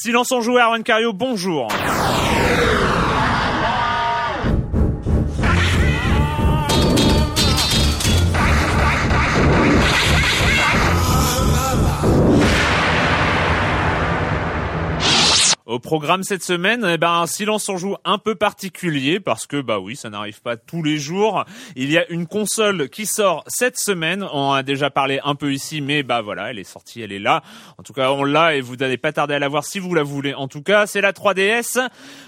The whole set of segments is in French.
Silence en joueur, Erwan Cario, bonjour. Au programme cette semaine, eh ben, un silence en joue un peu particulier parce que, bah oui, ça n'arrive pas tous les jours. Il y a une console qui sort cette semaine. On a déjà parlé un peu ici, mais bah voilà, elle est sortie, elle est là. En tout cas, on l'a et vous n'allez pas tarder à la voir si vous la voulez. En tout cas, c'est la 3DS.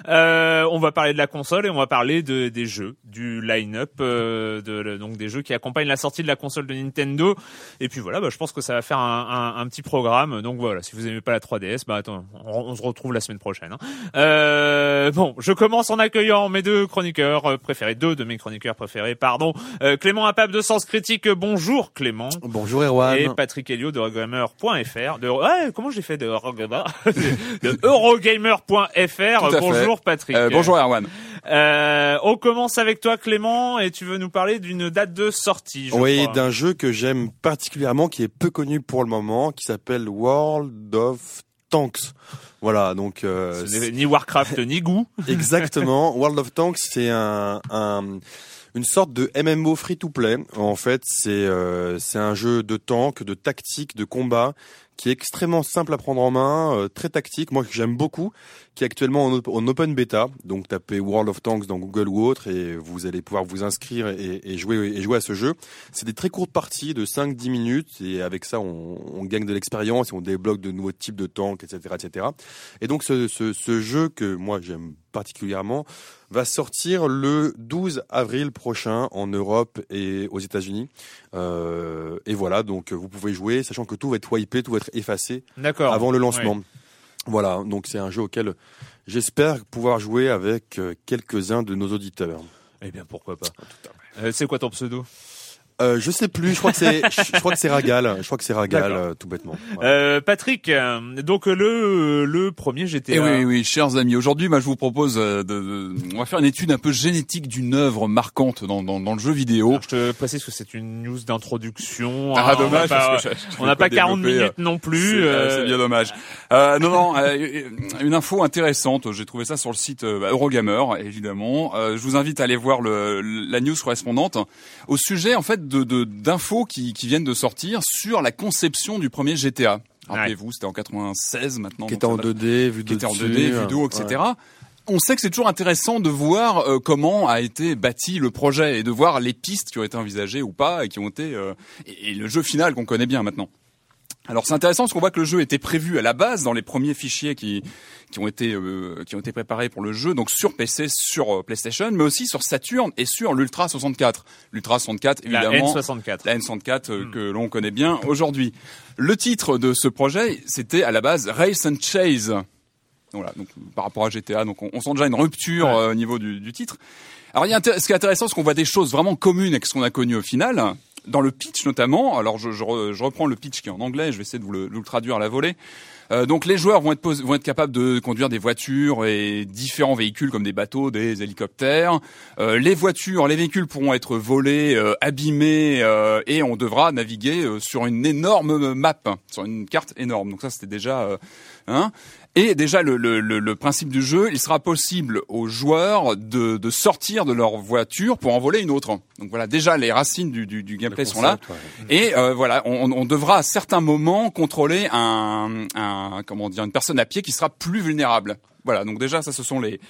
Euh, on va parler de la console et on va parler de, des jeux, du line-up, euh, de, donc des jeux qui accompagnent la sortie de la console de Nintendo. Et puis voilà, bah, je pense que ça va faire un, un, un petit programme. Donc voilà, si vous aimez pas la 3DS, bah attends, on, on se retrouve la semaine prochaine. Hein. Euh, bon, je commence en accueillant mes deux chroniqueurs euh, préférés, deux de mes chroniqueurs préférés, pardon. Euh, Clément Apap de Sens Critique, bonjour Clément. Bonjour Erwan. Et Patrick Helio de Eurogamer.fr. De, ouais, comment j'ai fait de De Eurogamer.fr. Bonjour Patrick. Euh, bonjour Erwan. Euh, on commence avec toi Clément et tu veux nous parler d'une date de sortie. Je oui, d'un jeu que j'aime particulièrement, qui est peu connu pour le moment, qui s'appelle World of Tanks. Voilà, donc euh, Ce ni Warcraft ni Goo. exactement. World of Tanks, c'est un, un une sorte de MMO free to play. En fait, c'est euh, c'est un jeu de tank, de tactique, de combat qui est extrêmement simple à prendre en main, euh, très tactique, moi que j'aime beaucoup, qui est actuellement en, op- en open beta. Donc tapez World of Tanks dans Google ou autre et vous allez pouvoir vous inscrire et, et jouer et jouer à ce jeu. C'est des très courtes parties de 5-10 minutes et avec ça on, on gagne de l'expérience et on débloque de nouveaux types de tanks, etc., etc. Et donc ce, ce, ce jeu que moi j'aime particulièrement va sortir le 12 avril prochain en Europe et aux États-Unis. Euh, et voilà, donc vous pouvez jouer, sachant que tout va être wipé, tout va être effacé D'accord. avant le lancement. Voilà, donc c'est un jeu auquel j'espère pouvoir jouer avec euh, quelques-uns de nos auditeurs. Eh bien pourquoi pas. Euh, c'est quoi ton pseudo? Euh, je sais plus, je crois que c'est, je crois que c'est Ragal, je crois que c'est Ragal, euh, tout bêtement. Voilà. euh, Patrick, euh, donc le le premier GTA. Et Eh oui, oui, oui, chers amis, aujourd'hui, moi, je vous propose euh, de, de- on va faire une étude un peu génétique d'une œuvre marquante dans, dans, dans le jeu vidéo. Alors, je te précise que c'est une news d'introduction. Ah, hein, dommage, On n'a pas, parce que je- je on vais n'a pas 40 développer, euh, minutes non plus. C'est euh, euh, bien dommage. Euh, non, non, euh, une info intéressante. J'ai trouvé ça sur le site euh, Eurogamer, évidemment. Euh, je vous invite à aller voir le, la news correspondante au sujet, en fait, de de- d'infos qui, qui viennent de sortir sur la conception du premier GTA. Rappelez-vous, c'était en 96 maintenant. qui était en ça date- 2D, vu de qui était en dessus, 2D, vue euh, d'eau, etc. On sait que c'est toujours intéressant de voir euh, comment a été bâti le projet et de voir les pistes qui ont été envisagées ou pas et qui ont été euh, et, et le jeu final qu'on connaît bien maintenant. Alors c'est intéressant parce qu'on voit que le jeu était prévu à la base dans les premiers fichiers qui qui ont été euh, qui ont été préparés pour le jeu donc sur PC, sur euh, PlayStation, mais aussi sur Saturn et sur l'Ultra 64. L'Ultra 64 La évidemment N64. la N64 euh, Hmm. que l'on connaît bien aujourd'hui. Le titre de ce projet, c'était à la base Race and Chase. Voilà, donc par rapport à GTA, donc on, on sent déjà une rupture Ouais. euh, au niveau du, du titre. Alors il y a ce qui est intéressant, c'est qu'on voit des choses vraiment communes avec ce qu'on a connu au final. Dans le pitch notamment, alors je, je je reprends le pitch qui est en anglais, je vais essayer de vous le, vous le traduire à la volée. Euh, donc les joueurs vont être, vont être capables de conduire des voitures et différents véhicules comme des bateaux, des hélicoptères. Euh, les voitures, les véhicules pourront être volés, euh, abîmés euh, et on devra naviguer euh, sur une énorme map, sur une carte énorme. Donc ça c'était déjà hein. Et déjà le, le, le, le principe du jeu, il sera possible aux joueurs de, de sortir de leur voiture pour en voler une autre. Donc voilà, déjà les racines du, du, du gameplay sont là. ouais. Et euh, voilà, on, on devra à certains moments contrôler un, un comment dire une personne à pied qui sera plus vulnérable. Voilà, donc déjà ça ce sont les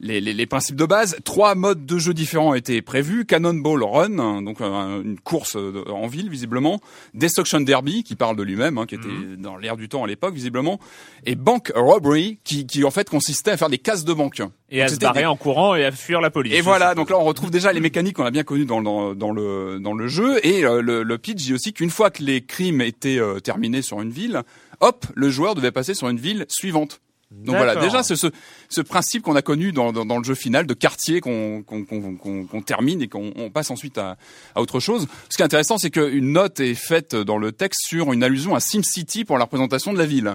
les, les, les principes de base. Trois modes de jeu différents ont été prévus. Cannonball Run, donc euh, une course euh, en ville visiblement. Destruction Derby, qui parle de lui-même, hein, qui était dans l'air du temps à l'époque visiblement. Et Bank Robbery, qui, qui en fait consistait à faire des casses de banque. Et à Donc, se barrer des- en courant et à fuir la police. et voilà, donc là on retrouve déjà les mécaniques qu'on a bien connues dans, dans, dans le dans le jeu et euh, le, le pitch dit aussi qu'une fois que les crimes étaient euh, terminés sur une ville, hop, le joueur devait passer sur une ville suivante. Donc voilà, déjà ce, ce, ce principe qu'on a connu dans, dans, dans le jeu final de quartier qu'on termine et qu'on on passe ensuite à, à autre chose. Ce qui est intéressant, c'est qu'une note est faite dans le texte sur une allusion à SimCity pour la représentation de la ville.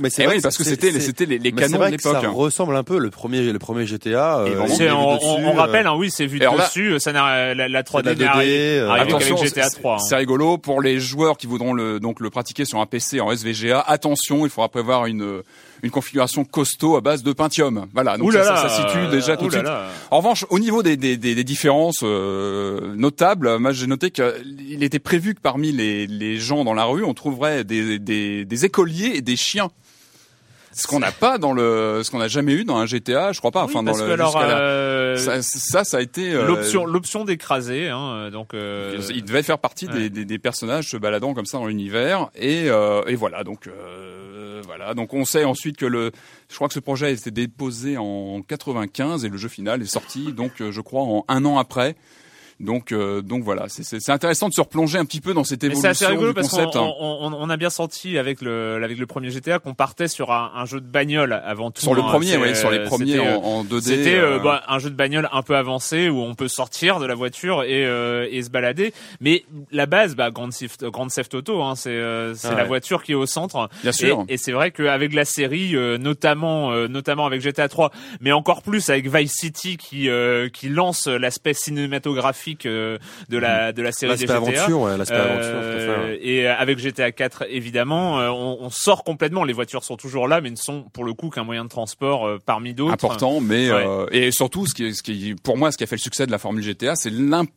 Mais c'est Eh vrai oui, parce que c'était les- les, canons de vrai que ça l'époque. ressemble un peu le premier, le premier GTA. euh, on, dessus, on- on euh, rappelle, hein, oui, c'est vu de là- dessus. Ça n'a la, la 3D C'est de n'est la 2D, arrivée euh, arrivée Attention, GTA c'est- 3. hein. C'est rigolo pour les joueurs qui voudront le donc le pratiquer sur un PC en SVGA. Attention, il faudra prévoir une une configuration costaud à base de Pentium. Voilà, donc ça, là ça, situe déjà tout ouh de suite. En revanche, au niveau des, des, des, des différences euh, notables, moi j'ai noté qu'il était prévu que parmi les, les gens dans la rue, on trouverait des, des, des écoliers et des chiens. Ce qu'on n'a pas dans le, ce qu'on n'a jamais eu dans un GTA, je crois pas. Oui, enfin, dans le, alors, la- euh, ça, ça, ça a été euh, l'option, l'option d'écraser, hein, donc. euh, il devait faire partie ouais. des, des, des personnages se baladant comme ça dans l'univers et, euh, et voilà donc euh, voilà donc on sait ensuite que le je crois que ce projet a été déposé en 95 et le jeu final est sorti donc euh, je crois en un an après donc euh, donc voilà c'est- intéressant de se replonger un petit peu dans cette évolution c'est assez rigolo du concept hein. on, on- on a bien senti avec le avec le premier GTA qu'on partait sur un, un jeu de bagnole avant tout. sur le hein. premier oui sur les euh, premiers euh, en, en 2D C'était euh, euh, bah, un jeu de bagnole un peu avancé où on peut sortir de la voiture et, euh, et se balader. Mais la base, bah, Grand Theft, Grand Theft Auto, hein, c'est euh, c'est Ah la ouais. voiture qui est au centre. bien sûr Et, et c'est vrai qu'avec la série, euh, notamment euh, notamment avec GTA 3, mais encore plus avec Vice City qui euh, qui lance l'aspect cinématographique euh, de la de la série des GTA. aventure, ouais, aventure, Euh, et avec GTA 4 évidemment, euh, on, on sort complètement. Les voitures sont toujours là, mais ne sont pour le coup qu'un moyen de transport euh, parmi d'autres. important, mais Ouais. euh, et surtout ce qui, ce qui, pour moi, ce qui a fait le succès de la formule GTA, c'est l'imp-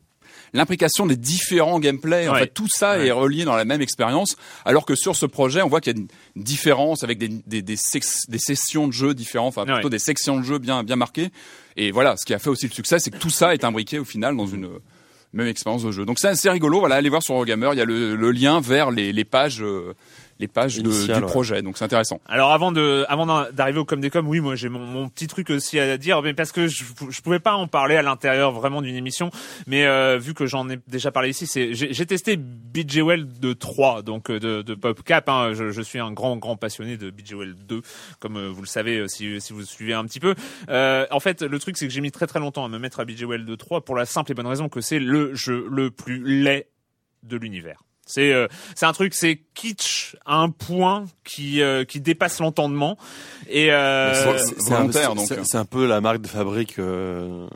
l'implication des différents gameplays. En Ouais. fait, tout ça Ouais. est relié dans la même expérience, alors que sur ce projet, on voit qu'il y a une différence avec des, des, des, sex- des sessions de jeu différentes, enfin plutôt des sections de jeu bien, bien marquées. Et voilà, ce qui a fait aussi le succès, c'est que tout ça est imbriqué au final dans une même expérience de jeu. Donc c'est assez rigolo. Voilà, allez voir sur Eurogamer, il y a le, lien vers les, les pages, euh, les pages de- du ouais. projet. Donc c'est intéressant. Alors avant de avant d'arriver au com des com, oui moi j'ai mon, mon petit truc aussi à dire, mais parce que je, je pouvais pas en parler à l'intérieur vraiment d'une émission, mais euh, vu que j'en ai déjà parlé ici, c'est j'ai j'ai testé BJWell de 3, donc euh, de, de PopCap. Hein, je, je suis un grand grand passionné de BJWell 2, comme euh, vous le savez euh, si si vous suivez un petit peu. Euh, en fait le truc c'est que j'ai mis très très longtemps à me mettre à BJWell 2 3 pour la simple et bonne raison que c'est le jeu le plus laid de l'univers. C'est euh, c'est un truc, c'est kitsch à un point qui euh, qui dépasse l'entendement et euh, c'est- C'est- un- volontaire, donc. c'est- C'est un peu la marque de fabrique. euh,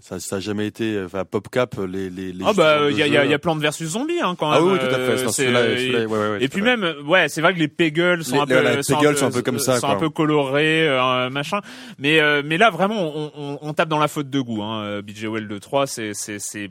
ça, ça a jamais été. Enfin, PopCap, les les. les ah bah il y a il y a, jeu- il y a Plants versus Zombies hein, quand Ah même. oui, oui, tout à fait. euh, ouais, ouais, et puis même, ouais, c'est vrai que les Peggle sont Les- un peu, les- les Peggle sont un peu comme ça, sont quoi. un peu colorés, euh, machin. Mais euh, mais là vraiment, on, on, on tape dans la faute de goût. Hein. euh, BJ Well 2 3, c'est c'est c'est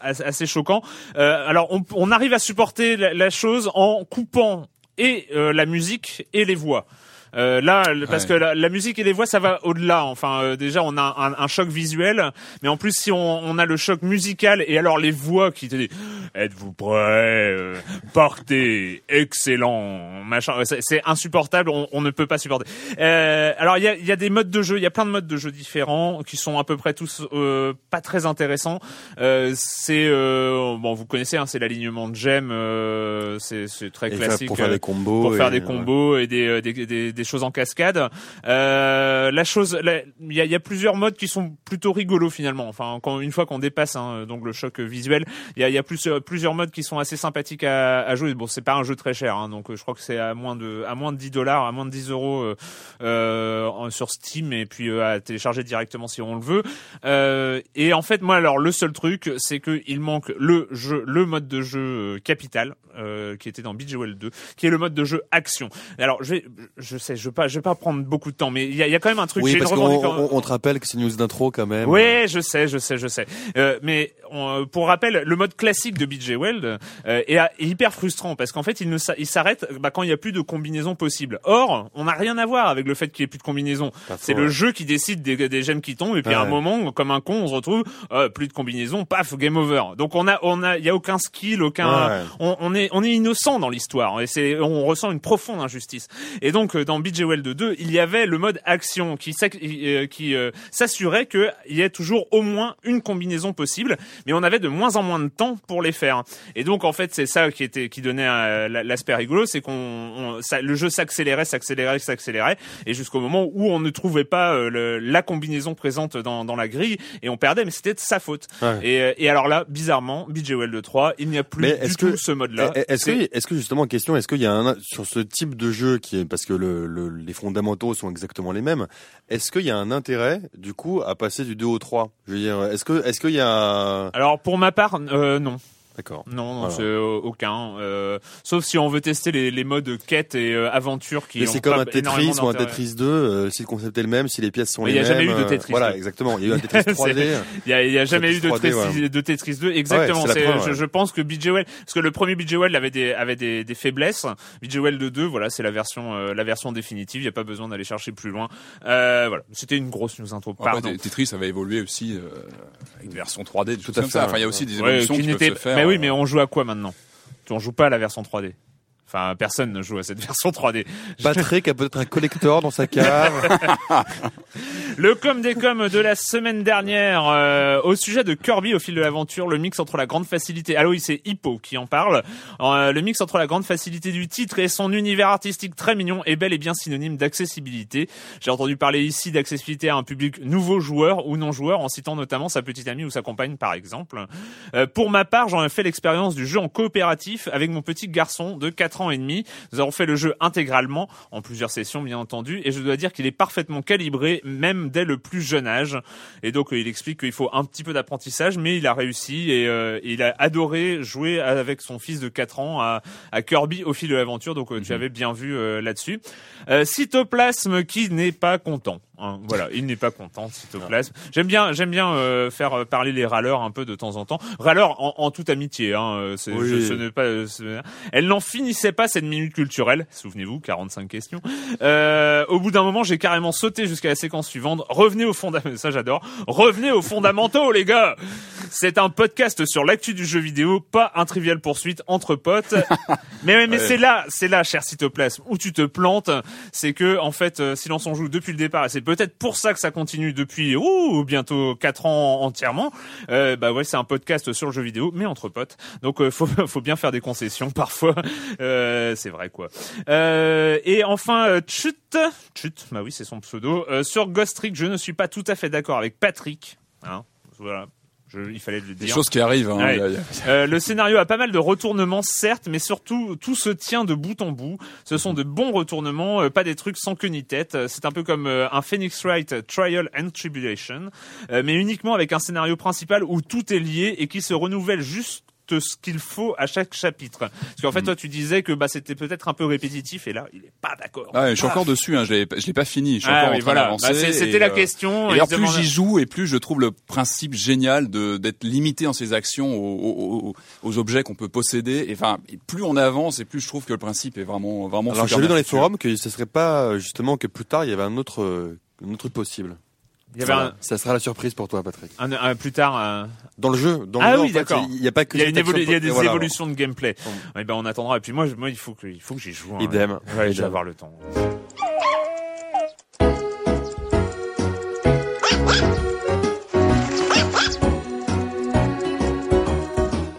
assez choquant. Euh, alors on, on arrive à supporter la, la chose en coupant et euh, la musique et les voix. Euh, là, parce Ouais. que la, la musique et les voix, ça va au-delà. Enfin, euh, déjà, on a un, un choc visuel, mais en plus, si on, on a le choc musical et alors les voix qui te disent "Êtes-vous prêts euh, Partez, excellent, machin." C'est insupportable. On, on ne peut pas supporter. Euh, alors, il y a, y a des modes de jeu. Il y a plein de modes de jeu différents qui sont à peu près tous euh, pas très intéressants. Euh, c'est euh, bon, vous connaissez, hein, c'est l'alignement de gemmes. euh, c'est très Et classique. pour faire des combos. pour faire et- des combos et des, euh, des, des, des choses en cascade. Euh, la chose, il y a, plusieurs modes qui sont plutôt rigolos finalement. Enfin, une fois qu'on dépasse hein, donc le choc visuel, il y a, euh, plusieurs modes qui sont assez sympathiques à, jouer. Bon, c'est pas un jeu très cher, hein, donc euh, je crois que c'est à moins de à moins de 10 dollars, à moins de 10 euros sur Steam et puis à télécharger directement si on le veut. Et en fait, moi, alors le seul truc, c'est que il manque le jeu, le mode de jeu capital qui était dans BJWell 2, qui est le mode de jeu action. Alors, je vais, je sais, je vais pas, je vais pas prendre beaucoup de temps, mais il y a, y a quand même un truc. Oui, parce une qu'on on, on te rappelle que c'est news d'intro quand même. oui, je sais, je sais, je sais. Euh, mais on- pour rappel, le mode classique de BJ Weld euh, est, est hyper frustrant parce qu'en fait, il ne il s'arrête bah, quand il y a plus de combinaisons possibles. Or, on n'a rien à voir avec le fait qu'il y ait plus de combinaisons. Pas C'est le jeu qui décide des, des gemmes qui tombent et puis à un moment, comme un con, on se retrouve euh, plus de combinaisons, paf, game over. Donc on a, on a, il y a aucun skill, aucun, Ouais. on, on est, on est innocent dans l'histoire et c'est, on ressent une profonde injustice. Et donc euh, dans BJ Weld 2, il y avait le mode action qui, euh, euh, s'assurait qu'il y ait toujours au moins une combinaison possible, mais on avait de moins en moins de temps pour les faire. Et donc en fait c'est ça qui était, qui donnait euh, l'aspect rigolo, c'est qu'on, le jeu s'accélérait, s'accélérait, s'accélérait, et jusqu'au moment où on ne trouvait pas euh, le- la combinaison présente dans, dans la grille et on perdait, mais c'était de sa faute. Ouais. Et, euh, et alors là, bizarrement, BJWL 3, il n'y a plus du tout que- ce mode-là. Est-ce que, est-ce que justement, question, est-ce qu'il y a un sur ce type de jeu qui est parce que le, le- les fondamentaux sont exactement les mêmes. Est-ce qu'il y a un intérêt du coup à passer du 2 au 3 Je veux dire, est-ce que, est-ce qu'il y a Alors pour ma part, euh, non. D'accord. Non, non, Voilà. c'est euh, aucun. euh, sauf si on veut tester les, les modes quête et euh, aventure qui Mais c'est comme un Tetris ou un. Tetris 2, euh, si le concept est le même, si les pièces sont Mais les il y a mêmes. jamais eu de euh, Tetris Voilà, 2. exactement. Il y a eu un Tetris 3D. Il y a, a jamais eu de 3D, Tetris, de Tetris 2. Exactement. Ouais, c'est la c'est, preuve, je, ouais. je pense que BJ parce que le premier BJ Well avait des avait des, des faiblesses. BJ Well de 2, voilà, c'est la version euh, la version définitive. Il y a pas besoin d'aller chercher plus loin. Euh, voilà, c'était une grosse news intro. Après, Pardon. T- Tetris ça va évoluer aussi euh, avec des versions 3D, des Tout fait, ça. Enfin, il y a aussi des évolutions qui peuvent se faire. Mais oui, euh, mais on joue à quoi maintenant? On joue pas à la version 3D. Enfin, personne ne joue à cette version 3D. Patrick a peut-être un collector dans sa cave. Le com des coms de la semaine dernière euh, au sujet de Kirby au fil de l'aventure, le mix entre la grande facilité. Ah oui, c'est Hippo qui en parle. Euh, le mix entre la grande facilité du titre et son univers artistique très mignon est bel et bien synonyme d'accessibilité. J'ai entendu parler ici d'accessibilité à un public nouveau joueur ou non joueur en citant notamment sa petite amie ou sa compagne par exemple. Euh, pour ma part, j'en ai fait l'expérience du jeu en coopératif avec mon petit garçon de 4 ans et demi. Nous avons fait le jeu intégralement en plusieurs sessions bien entendu et je dois dire qu'il est parfaitement calibré même dès le plus jeune âge. Et donc euh, il explique qu'il faut un petit peu d'apprentissage mais il a réussi et euh, il a adoré jouer avec son fils de 4 ans à, à Kirby au fil de l'aventure. Donc euh, tu avais bien vu euh, là-dessus. Euh, Cytoplasme qui n'est pas content. Hein. voilà, il n'est pas content, Cytoplasme. J'aime bien, j'aime bien euh, faire euh, parler les râleurs un peu de temps en temps. Râleurs en, en toute amitié. Hein, euh, c'est- Oui. je- ce n'est pas. euh, Elle n'en finissait pas cette minute culturelle. Souvenez-vous, 45 questions. Euh, au bout d'un moment, j'ai carrément sauté jusqu'à la séquence suivante. Revenez aux fondamentaux. Ça, j'adore. Revenez aux fondamentaux, les gars. C'est un podcast sur l'actu du jeu vidéo, pas un trivial poursuite entre potes. mais mais, mais Ouais. c'est là, c'est là, cher cytoplasme, où tu te plantes. C'est que en fait, euh, Silence on joue depuis le départ, et c'est peut-être pour ça que ça continue depuis ouh, bientôt quatre ans entièrement. Euh, bah ouais, c'est un podcast sur le jeu vidéo, mais entre potes. Donc euh, faut faut bien faire des concessions parfois. Euh, c'est vrai quoi. Euh, et enfin, euh, Chut, Chut, bah oui, c'est son pseudo. Sur Ghost Trick, je ne suis pas tout à fait d'accord avec Patrick. Hein, voilà. Je, il fallait le des choses qui arrivent. hein. Ouais. A- Euh, le scénario a pas mal de retournements, certes, mais surtout tout se tient de bout en bout. Ce sont de bons retournements, euh, pas des trucs sans queue ni tête. Euh, C'est un peu comme un Phoenix Wright Trial and Tribulation, mais uniquement avec un scénario principal où tout est lié et qui se renouvelle juste ce qu'il faut à chaque chapitre. Parce qu'en fait, toi, tu disais que bah, c'était peut-être un peu répétitif, et là, il est pas d'accord. Ah ouais, je suis encore dessus, hein, je l'ai je l'ai pas fini, je suis Ah encore oui, en train voilà. d'avancer. Bah, C'était la euh, question. Et alors plus j'y joue et plus je trouve le principe génial de d'être limité dans ses actions aux, aux- aux- aux objets qu'on peut posséder. Et enfin, et plus on avance et plus je trouve que le principe est vraiment vraiment. Alors super j'ai lu dans les forums que ce serait pas justement que plus tard il y avait un autre, euh, un autre possible. Il y avait Voilà. Ça sera la surprise pour toi, Patrick. un, un- plus tard. un- Dans le jeu, dans Ah le jeu, oui, d'accord. Il n'y a pas que Il y a, cette une évolu- action- il y a des voilà. évolutions de gameplay. Bon. Eh ben, on attendra. Et puis moi, je- moi, il faut que, il faut que j'y joue. hein. Idem. Ouais, je vais Idem. avoir le temps.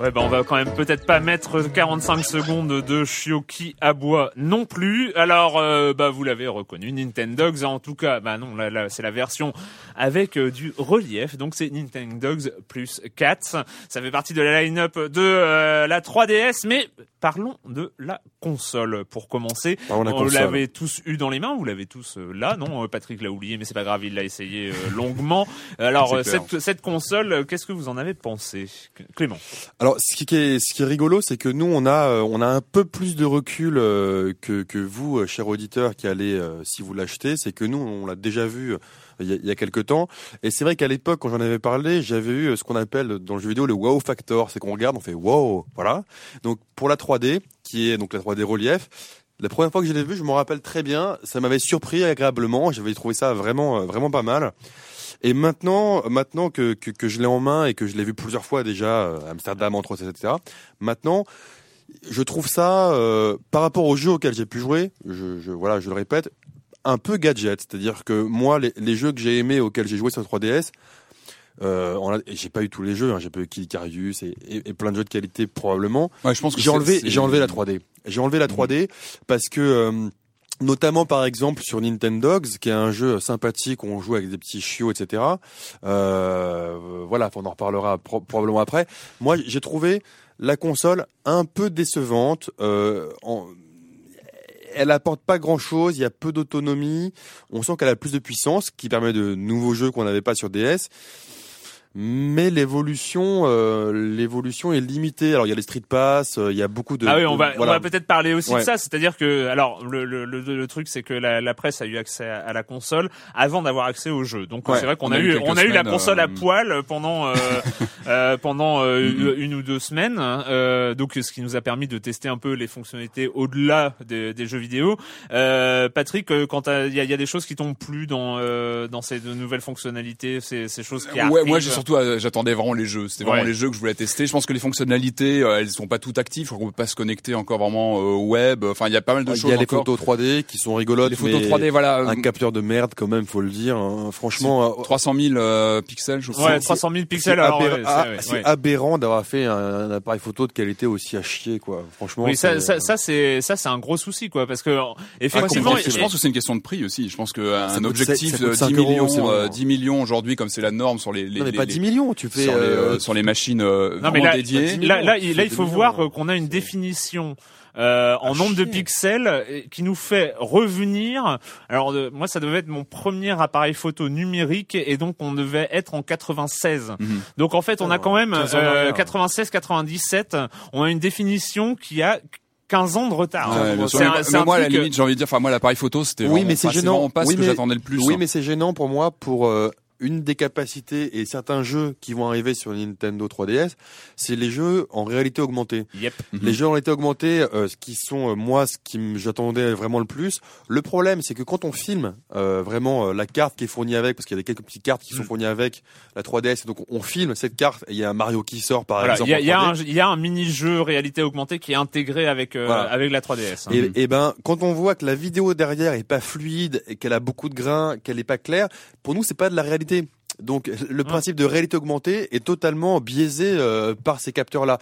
Ouais, bah on va quand même peut-être pas mettre 45 secondes de Shioki à bois non plus. Alors, euh, bah vous l'avez reconnu, Nintendogs en tout cas. Bah non, là, là c'est la version avec euh, du relief. Donc c'est Nintendogs plus 4. Ça fait partie de la line-up de euh, la 3DS. Mais parlons de la console pour commencer. Parlons On l'avait tous eu dans les mains, vous l'avez tous euh, là, non Patrick l'a oublié, mais c'est pas grave, il l'a essayé euh, longuement. Alors cette, cette console, qu'est-ce que vous en avez pensé, Clément? Alors, ce qui est, ce qui est rigolo, c'est que nous, on a, on a un peu plus de recul que, que vous, chers auditeurs, qui allez, si vous l'achetez, c'est que nous, on l'a déjà vu il y a, quelques temps. Et c'est vrai qu'à l'époque, quand j'en avais parlé, j'avais eu euh, ce qu'on appelle dans le jeu vidéo le wow factor. C'est qu'on regarde, on fait wow, voilà. Donc, pour la 3D, qui est donc la 3D relief, la première fois que je l'ai vu, je me rappelle très bien, ça m'avait surpris agréablement. J'avais trouvé ça vraiment, euh, vraiment pas mal. Et maintenant, maintenant que, que, je l'ai en main et que je l'ai vu plusieurs fois déjà, euh, Amsterdam entre autres, etc. Maintenant, je trouve ça, par rapport aux jeux auxquels j'ai pu jouer, je, je, voilà, je le répète, un peu gadget. C'est-à-dire que moi, les, les jeux que j'ai aimés, auxquels j'ai joué sur 3DS, euh, j'ai pas eu tous les jeux, hein, j'ai pas eu Kid Icarus et, et, et plein de jeux de qualité probablement. Ouais, je pense que J'ai enlevé, j'ai enlevé la 3D. J'ai enlevé la 3D parce que euh, notamment par exemple sur Nintendogs, qui est un jeu sympathique où on joue avec des petits chiots, etc. Euh, voilà, on en reparlera pro- probablement après. Moi, j'ai trouvé la console un peu décevante. Euh, en- elle apporte pas grand chose, il y a peu d'autonomie. On sent qu'elle a plus de puissance, qui permet de nouveaux jeux qu'on n'avait pas sur DS. Mais l'évolution, euh, l'évolution est limitée. Alors il y a les Street Pass, euh, il y a beaucoup de. Ah oui, on de- va, voilà. on va peut-être parler aussi Ouais. de ça. C'est-à-dire que, alors, le, le, le, le truc, c'est que la, la presse a eu accès à, à la console avant d'avoir accès au jeu. Donc Ouais. c'est vrai qu'on On a, a eu on a eu la console à euh, poil pendant euh, euh, pendant euh, Mhm. une ou deux semaines. Euh, donc ce qui nous a permis de tester un peu les fonctionnalités au-delà des, des jeux vidéo. Euh, Patrick, quand il y a, il y a des choses qui t'ont plu dans euh, dans ces de nouvelles fonctionnalités, ces, ces choses qui Ouais, arrivent. moi surtout euh, j'attendais vraiment les jeux. C'était vraiment Ouais. les jeux que je voulais tester. Je pense que les fonctionnalités, euh, elles sont pas toutes actives. On peut pas se connecter encore vraiment euh, au web. Enfin, il y a pas mal de Il choses y a les photos 3D qui sont rigolotes. les photos mais 3D, voilà. Un capteur de merde quand même, faut le dire. hein. Franchement, euh, 300 000 euh, pixels, je crois. Ouais, 300 000 c'est pixels. Ah, c'est- ouais, ouais. aberrant d'avoir fait un, un appareil photo de qualité aussi à chier, quoi. Franchement. Oui, ça, c'est- ça, ça c'est ça c'est un gros souci quoi parce que effectivement je pense que c'est une question de prix aussi. Je pense qu'un coûte objectif de coûte 10 5 euros, millions, c'est euh, bon. 10 millions aujourd'hui, comme c'est la norme sur les, les, Non mais les- pas les- 10 millions, tu fais. sur, les, euh, euh, sur les machines euh, Non mais là, dédiées. là, il- là, il c'est faut voir euh, qu'on a une définition euh, en À nombre de pixels euh, qui nous fait revenir. Alors euh, moi, ça devait être mon premier appareil photo numérique et donc on devait être en 96. Mhm. Donc en fait, on a Oh, quand même 15 ans euh, derrière. 96-97. On a une définition qui a 15 ans de retard. Ouais, bien sûr. Un- c'est mais un moi, à la truc, limite, j'ai envie de dire, enfin, moi, l'appareil photo, c'était Oui, vraiment, mais c'est enfin, gênant. vraiment pas Oui, ce que j'attendais le plus. Oui, hein. mais c'est gênant pour moi pour euh, une des capacités et certains jeux qui vont arriver sur Nintendo 3DS, c'est les jeux en réalité augmentée. Yep. Les jeux en réalité augmentée, euh, ce qui sont euh, moi ce qui j'attendais vraiment le plus. Le problème, c'est que quand on filme euh, vraiment la carte qui est fournie avec, parce qu'il y a des quelques petites cartes qui sont Mm. fournies avec la 3DS, et donc on filme cette carte et il y a un Mario qui sort par Voilà, exemple. il y a, en il y a 3D. un, un mini-jeu réalité augmentée qui est intégré avec Voilà. avec la 3DS. hein. Et, Mhm. et ben, quand on voit que la vidéo derrière est pas fluide et qu'elle a beaucoup de grains, qu'elle est pas claire, pour nous c'est pas de la réalité. Donc le principe de réalité augmentée est totalement biaisé euh, par ces capteurs-là.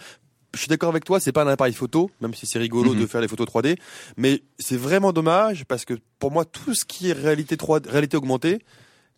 Je suis d'accord avec toi, c'est pas un appareil photo, même si c'est rigolo Mhm. de faire les photos 3D, mais c'est vraiment dommage parce que pour moi tout ce qui est réalité 3 réalité augmentée,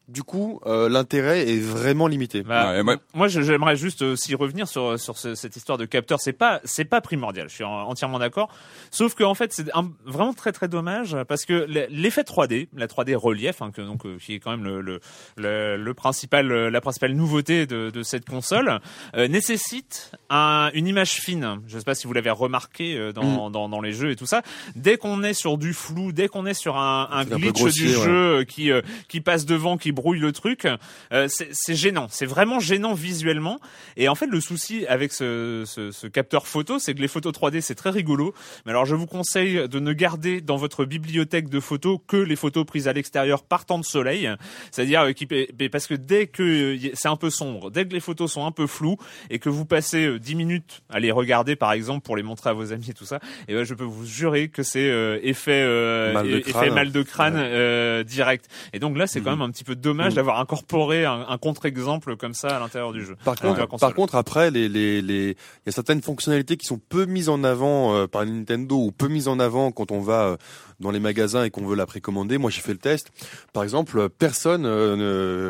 du coup euh, l'intérêt est vraiment limité. Bah, Ouais, ouais. Moi, j'aimerais juste aussi revenir sur sur ce- cette histoire de capteur. C'est pas c'est pas primordial. Je suis en- entièrement d'accord. Sauf que en fait, c'est vraiment très très dommage parce que l'effet 3D, la 3D relief, hein, que, donc euh, qui est quand même le le, le, le principal euh, la principale nouveauté de, de cette console, euh, nécessite un, une image fine. Je sais pas si vous l'avez remarqué euh, dans, dans dans les jeux et tout ça. Dès qu'on est sur du flou, dès qu'on est sur un, glitch grossier, du ouais. jeu euh, qui euh, qui passe devant, qui brouille le truc, euh, c'est gênant. C'est vraiment gênant visuellement. Et en fait, le souci avec ce, ce, ce capteur photo, c'est que les photos 3D, c'est très rigolo. Mais alors, je vous conseille de ne garder dans votre bibliothèque de photos que les photos prises à l'extérieur par temps de soleil. C'est-à-dire euh, parce que dès que euh, c'est un peu sombre, dès que les photos sont un peu floues et que vous passez euh, 10 minutes à les regarder, par exemple, pour les montrer à vos amis et tout ça, et ben, je peux vous jurer que c'est euh, effet euh, Mal de effet crâne. mal de crâne euh, direct. Et donc là, c'est quand Mhm. même un petit peu dommage Mhm. d'avoir incorporé un, un contre-exemple comme ça à l'intérieur du jeu. Par contre, par après, les, les, les, il y a certaines fonctionnalités qui sont peu mises en avant euh, par Nintendo ou peu mises en avant quand on va euh, dans les magasins et qu'on veut la précommander. Moi, j'ai fait le test. Par exemple, euh, personne, euh,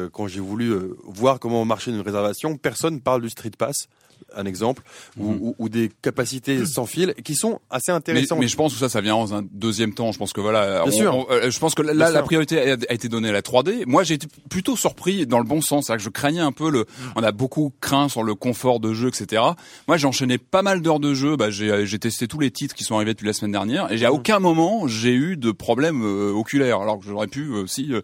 ne- quand j'ai voulu voir comment marchait une réservation, personne parle du Street Pass. Un exemple, ou, Mhm. ou- ou des capacités sans fil qui sont assez intéressantes. mais je pense que ça, ça vient dans un deuxième temps. Je pense que voilà, Bien on- sûr. on- euh, je pense que là, Bien la sûr. priorité a, a été donnée à la 3D. Moi, j'ai été plutôt surpris dans le bon sens. Que je craignais un peu le. On a beaucoup craint sur le confort de jeu, etc. Moi, j'ai enchaîné pas mal d'heures de jeu. Bah, j'ai testé tous les titres qui sont arrivés depuis la semaine dernière, et j'ai à aucun moment j'ai eu de problème euh, oculaire, alors que j'aurais pu euh, aussi. euh.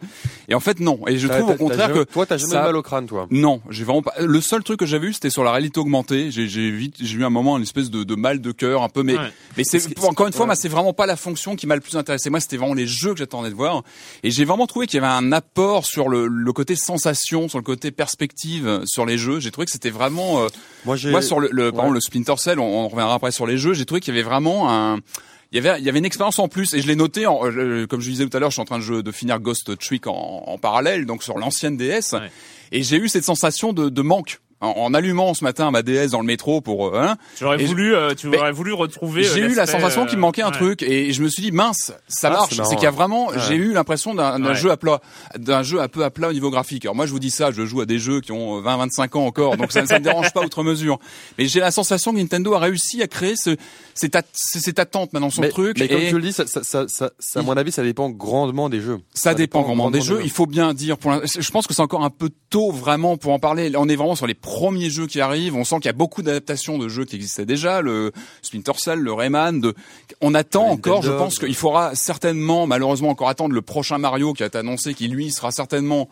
Et en fait, non. Et je trouve au contraire jamais- que toi, t'as jamais ça- mal au crâne, toi. non, j'ai vraiment pas. Le seul truc que j'avais eu, c'était sur la réalité augmentée. J'ai, j'ai vite, j'ai eu un moment une espèce de, de mal de cœur, un peu, mais, Ouais. mais c'est encore une fois, ouais. moi, c'est vraiment pas la fonction qui m'a le plus intéressé. Moi, c'était vraiment les jeux que j'attendais de voir, et j'ai vraiment trouvé qu'il y avait un apport sur le, le côté sensation, sur le côté perspective euh, sur les jeux. J'ai trouvé que c'était vraiment. euh, Moi, sur le, le par exemple, le Splinter Cell, on, on reviendra après sur les jeux. J'ai trouvé qu'il y avait vraiment un il y avait il y avait une expérience en plus et je l'ai noté en, euh, comme je disais tout à l'heure je suis en train de, jouer- de finir Ghost Trick en, en parallèle donc sur l'ancienne DS Ouais. et j'ai eu cette sensation de, de manque en, en allumant ce matin ma DS dans le métro pour euh, hein, Tu aurais Et voulu, euh, tu aurais voulu retrouver. euh, j'ai eu la sensation qu'il me manquait un ouais. truc et je me suis dit mince, ça Ah, marche. c'est qu'il y a vraiment, Ouais. j'ai eu l'impression d'un Ouais. jeu à plat, d'un jeu un peu à plat au niveau graphique. Alors moi je vous dis ça, je joue à des jeux qui ont 20, 25 ans encore, donc ça, ça me dérange pas outre mesure. Mais j'ai la sensation que Nintendo a réussi à créer ce, cette, at- cette attente maintenant son mais, truc. mais comme tu le dis, ça, ça, ça, ça- ça, à mon avis, ça dépend grandement des jeux. ça dépend vraiment des jeux. Il faut bien dire. Pour l'in- je pense que c'est encore un peu tôt vraiment pour en parler. On est vraiment sur les premiers jeux qui arrivent. On sent qu'il y a beaucoup d'adaptations de jeux qui existaient déjà, le Splinter Cell, le Rayman. De... On attend encore. Je pense qu'il faudra certainement, malheureusement, encore attendre le prochain Mario qui a été annoncé, qui lui sera certainement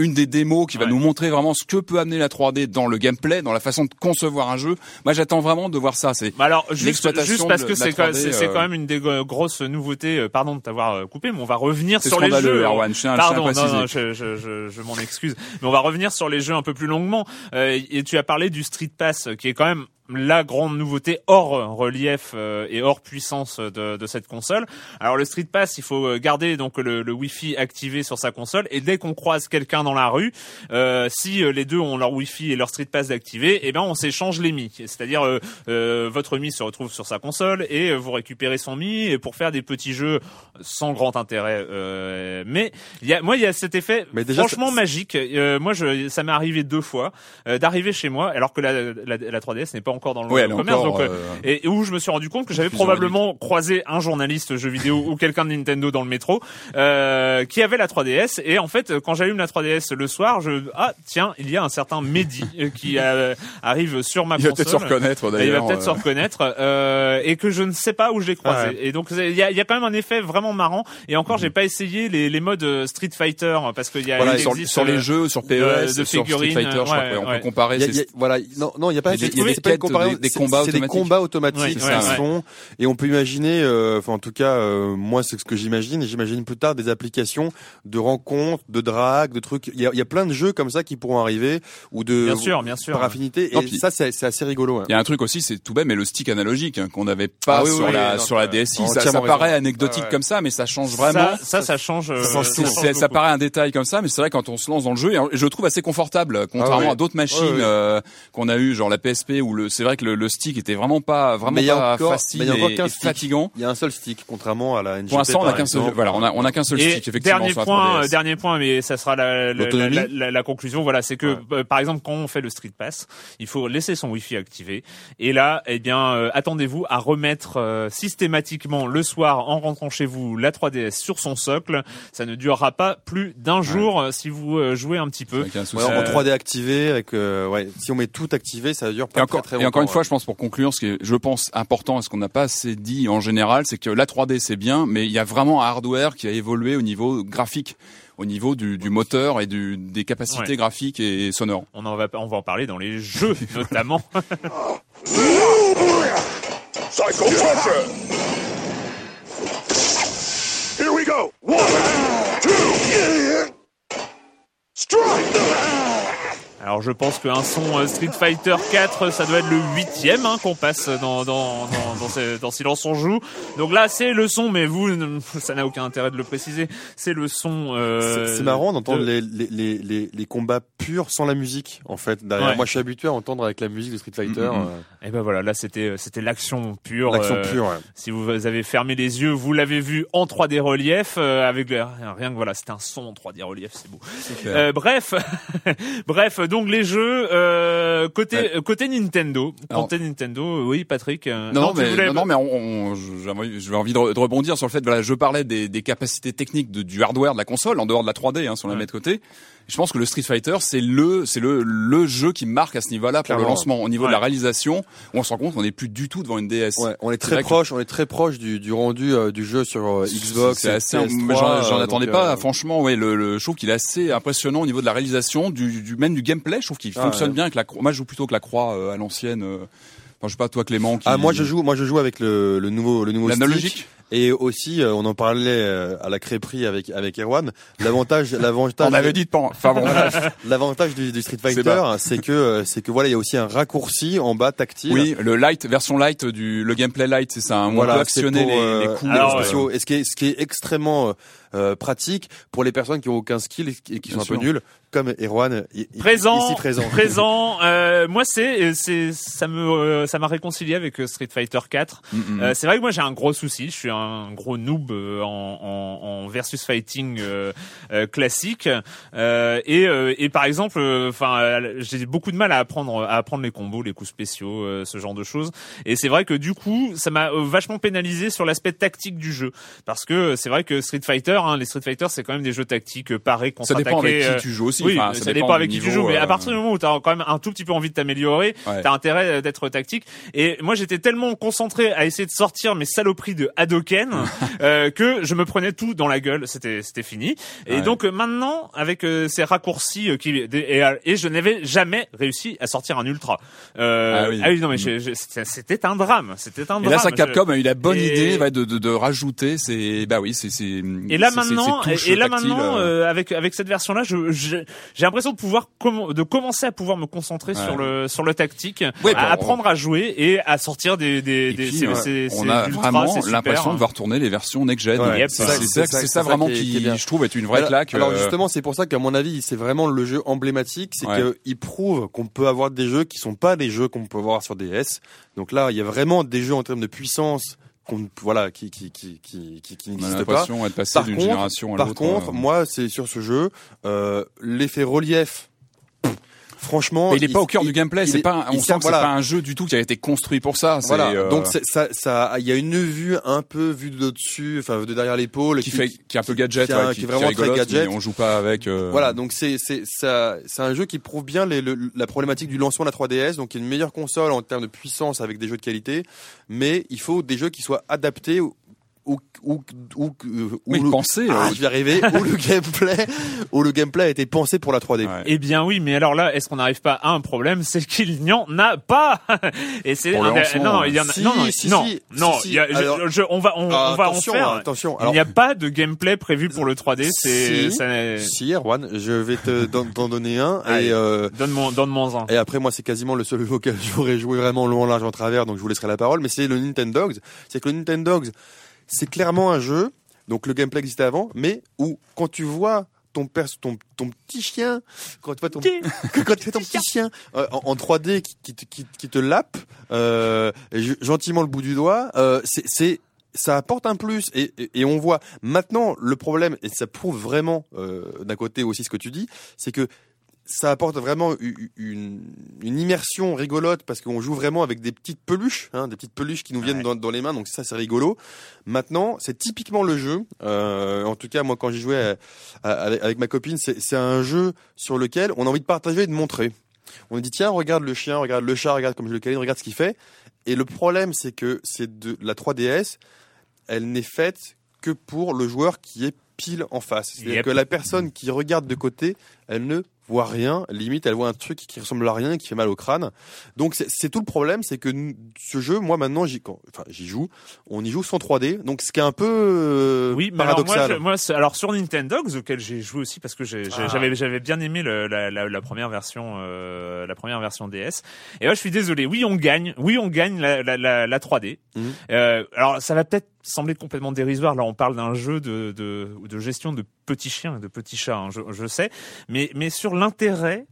une des démos qui va Ouais. nous montrer vraiment ce que peut amener la 3D dans le gameplay, dans la façon de concevoir un jeu. Moi, j'attends vraiment de voir ça. C'est Bah alors juste, juste parce que c'est quand, 3D, c'est- c'est euh, quand même une des gro- grosses nouveautés. euh, Pardon de t'avoir euh, coupé, mais on va revenir sur les jeux. Erwan. Je Pardon, non, préciser. non, je, je, je, je m'en excuse. Mais on va revenir sur les jeux un peu plus longuement. Euh, et tu as parlé du Street Pass, qui est quand même la grande nouveauté hors relief euh, et hors puissance de, de cette console. Alors le Street Pass, il faut euh, garder donc le, le Wi-Fi activé sur sa console et dès qu'on croise quelqu'un dans la rue, euh, si euh, les deux ont leur Wi-Fi et leur Street Pass activé, eh ben on s'échange les Mi. C'est-à-dire euh, euh, votre Mi se retrouve sur sa console et vous récupérez son Mi pour faire des petits jeux sans grand intérêt. Euh, mais il y a, moi il y a cet effet Mais déjà, franchement magique. Euh, moi je, ça m'est arrivé deux fois euh, d'arriver chez moi alors que la, la, la 3DS n'est pas encore dans le Ouais, commerce. encore, donc, euh, euh, et où je me suis rendu compte que j'avais probablement croisé un journaliste jeu vidéo ou quelqu'un de Nintendo dans le métro euh, qui avait la 3DS et en fait quand j'allume la 3DS le soir je ah tiens il y a un certain Mehdi euh, qui euh, arrive sur ma Il va peut-être se reconnaître Et il va d'ailleurs. peut-être se reconnaître euh, et que je ne sais pas où je l'ai croisé. Ouais. Et donc il y a, il y a quand même un effet vraiment marrant. Et encore, j'ai pas essayé les, les modes Street Fighter parce qu'il y a Voilà, il sur, existe, sur les euh, jeux, sur PES, de sur Street figurines, Fighter, je crois ouais, ouais. peut comparer. Il y a- y a- voilà, non, non, il y a pas. Il y a des- des comparaison, combats c'est des automatiques. combats automatiques, Ouais, qui ouais, ouais. sont et on peut imaginer, euh, enfin en tout cas, euh, moi c'est ce que j'imagine, et j'imagine plus tard des applications de rencontres, de drague, de trucs. Il y a, il y a plein de jeux comme ça qui pourront arriver ou de Bien sûr, bien sûr. par affinité. Non, Et puis- ça c'est assez rigolo. hein. Il y a un truc aussi, c'est tout bête, mais le stick analogique hein, qu'on n'avait pas Ah oui, sur oui, la oui, sur non, la t'as DSI. Ça, ça paraît anecdotique ouais. comme ça, mais ça change vraiment. Ça, ça, ça change. euh, Ça change ça ça paraît un détail comme ça, mais c'est vrai quand on se lance dans le jeu, et je le trouve assez confortable, contrairement Ah ouais. à d'autres machines ouais. euh, qu'on a eu, genre la PSP, où le, c'est vrai que le, le stick était vraiment pas vraiment pas encore- facile encore et, et stick. fatigant. Il y a un seul stick, contrairement à la NGP. Pour l'instant, on a qu'un seul, voilà, on a, on a qu'un seul Et stick effectivement dernier point, 3DS. euh, dernier point, mais ça sera la, la, la, la- la conclusion. Voilà, c'est que Ouais. euh, par exemple quand on fait le Street Pass, il faut laisser son Wi-Fi activé. Et là, eh bien, euh, attendez-vous à remettre euh, systématiquement le soir en rentrant chez vous la 3DS sur son socle. Ça ne durera pas plus d'un jour si vous euh, jouez un petit peu. Avec un souci. Ouais, en Euh, 3D activé, avec euh, ouais, si on met tout activé, ça dure pas Et encore, très, très et encore une fois, ouais. je pense pour conclure, ce qui est, je pense, important et ce qu'on n'a pas assez dit en général, c'est que la 3D c'est bien, mais il y a vraiment un hardware qui a évolué au niveau graphique, au niveau du, du moteur et du, des capacités Ouais. graphiques et sonores. On en va, on va en parler dans les jeux notamment. Here we go! One, Alors je pense qu'un son euh, Street Fighter 4, ça doit être le huitième hein, qu'on passe dans, dans, dans, dans, ce- dans Silence on joue. Donc là c'est le son, mais vous, ça n'a aucun intérêt de le préciser. C'est le son. Euh, C'est- marrant d'entendre de- les, les, les, les, combats purs sans la musique, en fait. Derrière. Ouais. Moi, je suis habitué à entendre avec la musique de Street Fighter. Mm, mm, mm. euh, Et ben voilà, là c'était c'était l'action pure. L'action euh, pure, ouais. Si vous avez fermé les yeux, vous l'avez vu en 3D relief avec rien que voilà, c'était un son en 3D relief, c'est beau. Bref, bref, donc les jeux euh, côté Ouais. euh, côté Nintendo, Alors- côté Nintendo, oui Patrick. euh, Non, mais, voulais- non, non, mais on, on- j'ai envie, de, re- de rebondir sur le fait, voilà, je parlais des, des capacités techniques de, du hardware de la console, en dehors de la 3D, hein, si on la Ouais. met de côté. Je pense que le Street Fighter, c'est le, c'est le, le jeu qui marque à ce niveau-là pour le lancement. Au niveau de la réalisation, où on se rend compte qu'on n'est plus du tout devant une DS. Ouais, on est très que- proche, on est très proche du, du rendu euh, du jeu sur euh, Xbox. C'est et assez, PS3, mais j'en, euh, attendais donc, pas. euh, Franchement, ouais, le, le, je trouve qu'il est assez impressionnant au niveau de la réalisation, du, du même du gameplay. Je trouve qu'il Ah, fonctionne bien avec la croix. Moi, je joue plutôt que la croix euh, à l'ancienne. Enfin, je sais pas toi, Clément. Qui... Ah, moi je joue, moi je joue avec le, le nouveau, le nouveau L'analogique. Et aussi, euh, on en parlait euh, à la crêperie avec avec Erwan. L'avantage, l'avantage, On avait dit de pas. Enfin bon, l'avantage du, du Street Fighter, c'est que euh, c'est que voilà, il y a aussi un raccourci en bas tactile. Oui, le light, version light du, le gameplay light, c'est ça. hein, on peut c'est actionner pour, les, les coups. Alors, spéciaux. Et ce qui est, ce qui est extrêmement euh, pratique pour les personnes qui ont aucun skill et qui, Bien sont un peu nuls, comme Erwan, Présent, ici présent. présent. Euh, moi, c'est, c'est, ça me, euh, ça m'a réconcilié avec euh, Street Fighter 4. Mm, mm. Euh, c'est vrai que moi j'ai un gros souci, je suis un gros noob en, en, en versus fighting classique Euh, et, et par exemple, enfin j'ai beaucoup de mal à apprendre à apprendre les combos, les coups spéciaux, ce genre de choses. Et c'est vrai que du coup ça m'a vachement pénalisé sur l'aspect tactique du jeu parce que c'est vrai que Street Fighter, hein, les Street Fighter c'est quand même des jeux tactiques euh, parés ça dépend avec qui tu joues aussi. oui, Enfin, ça, dépend, avec qui tu joues, mais à euh, partir du moment où tu as quand même un tout petit peu envie de t'améliorer, Ouais. t'as intérêt euh, d'être tactique. Et moi, j'étais tellement concentré à essayer de sortir mes saloperies de Hadoken euh, que je me prenais tout dans la gueule. C'était c'était fini. Et Ouais. donc euh, maintenant, avec euh, ces raccourcis euh, qui et, euh, et je n'avais jamais réussi à sortir un ultra. Euh, Ah oui. non mais c'était un drame. C'était un Et drame. là, ça Je- Capcom a eu la bonne Et- idée ouais, de, de, de rajouter ces, bah oui, c'est, c'est. Et là maintenant, et là maintenant, euh, euh, avec avec cette version-là, je je- j'ai l'impression de pouvoir de commencer à pouvoir me concentrer Ouais. sur le sur le tactique, Ouais, à bon, apprendre à jouer et à sortir des des, des puis, ces- euh, on ces a vraiment l'impression de voir tourner les versions next gen. Ouais, Yep. c'est, ça- ça, vraiment qui je trouve, est une vraie claque. alors euh, justement, c'est pour ça qu'à mon avis, c'est vraiment le jeu emblématique, c'est qu'il prouve qu'on peut avoir des jeux qui sont pas des jeux qu'on peut voir sur DS. Donc là, il y a vraiment des jeux en termes de puissance qu'on voilà qui qui qui qui qui, qui n'existent pas. l'impression d'être passé Par d'une contre- génération à Par l'autre. contre, euh. moi, c'est sur ce jeu, euh, l'effet relief. Franchement, Mais il est pas au cœur il- du gameplay. C'est est- pas, on sent que c'est pas un jeu du tout qui a été construit pour ça. Voilà. euh, Donc ça, ça, il y a une vue un peu vue de dessus, enfin de derrière l'épaule, qui fait, qui est un peu gadget, qui ouais, qui est vraiment très rigolote, gadget. mais on joue pas avec. euh, Voilà, donc c'est c'est ça, c'est un jeu qui prouve bien les- le- la problématique du lancement de la 3DS. Donc, il y a une meilleure console en termes de puissance avec des jeux de qualité, mais il faut des jeux qui soient adaptés ou ou ou ou, euh, ou Oui, le- penser. Ah, euh, je vais arriver où le gameplay où le gameplay a été pensé pour la 3D. ouais. Eh bien oui, mais alors là, est-ce qu'on n'arrive pas à un problème, c'est qu'il n'y en a pas. Et c'est non, non, il y en a, si, non, non, si, non, si, non, il y a- Alors- je- on va, on, Ah, on va en faire. attention. Il Alors, n'y a pas de gameplay prévu pour le 3D. C'est, Si. Erwan, je vais te t'en donner un Allez. et euh, donne-moi, donne-moi un. Et après, moi, c'est quasiment le seul jeu auquel j'aurais joué vraiment long, large, en travers, donc je vous laisserai la parole. Mais c'est le Nintendo Dogs. C'est que le Nintendo Dogs, c'est clairement un jeu, donc le gameplay existait avant, mais où, quand tu vois ton pers ton, ton petit chien, quand tu vois ton, quand tu ton petit chien. euh, en, en 3D qui, qui, te- qui, qui te lappe, euh, gentiment le bout du doigt, euh, c'est, c'est, ça apporte un plus et, et, et on voit. Maintenant le problème et ça prouve vraiment euh, d'un côté aussi ce que tu dis, c'est que ça apporte vraiment une, une immersion rigolote parce qu'on joue vraiment avec des petites peluches, hein, des petites peluches qui nous viennent Ouais. dans, dans les mains, donc ça c'est rigolo. Maintenant, c'est typiquement le jeu. euh, en tout cas, moi quand jouais à- à- avec, ma copine, c'est c'est un jeu sur lequel on a envie de partager et de montrer. On dit tiens, regarde le chien, regarde le chat, regarde comme je le câline, regarde ce qu'il fait. Et le problème, c'est que c'est de la 3DS, elle n'est faite que pour le joueur qui est pile en face. C'est-à-dire Yep. que la personne qui regarde de côté, elle ne voit rien. Limite, elle voit un truc qui ressemble à rien qui fait mal au crâne. Donc c'est- tout le problème, c'est que ce jeu, moi maintenant, j'y enfin, joue. On y joue sans 3D, donc ce qui est un peu euh, Oui, mais alors moi, paradoxal. je- moi, alors sur Nintendo, auquel j'ai joué aussi parce que Ah. j'avais j'avais bien aimé le- la, la, la première version, euh, la première version DS. Et là, je suis désolé. Oui, on gagne. Oui, on gagne la, la, la, la 3D. Mhm. Euh, alors, ça va peut-être sembler complètement dérisoire. Là, on parle d'un jeu de, de, de gestion de petits chiens et de petits chats. hein, je, je sais, mais mais sur l'intérêt,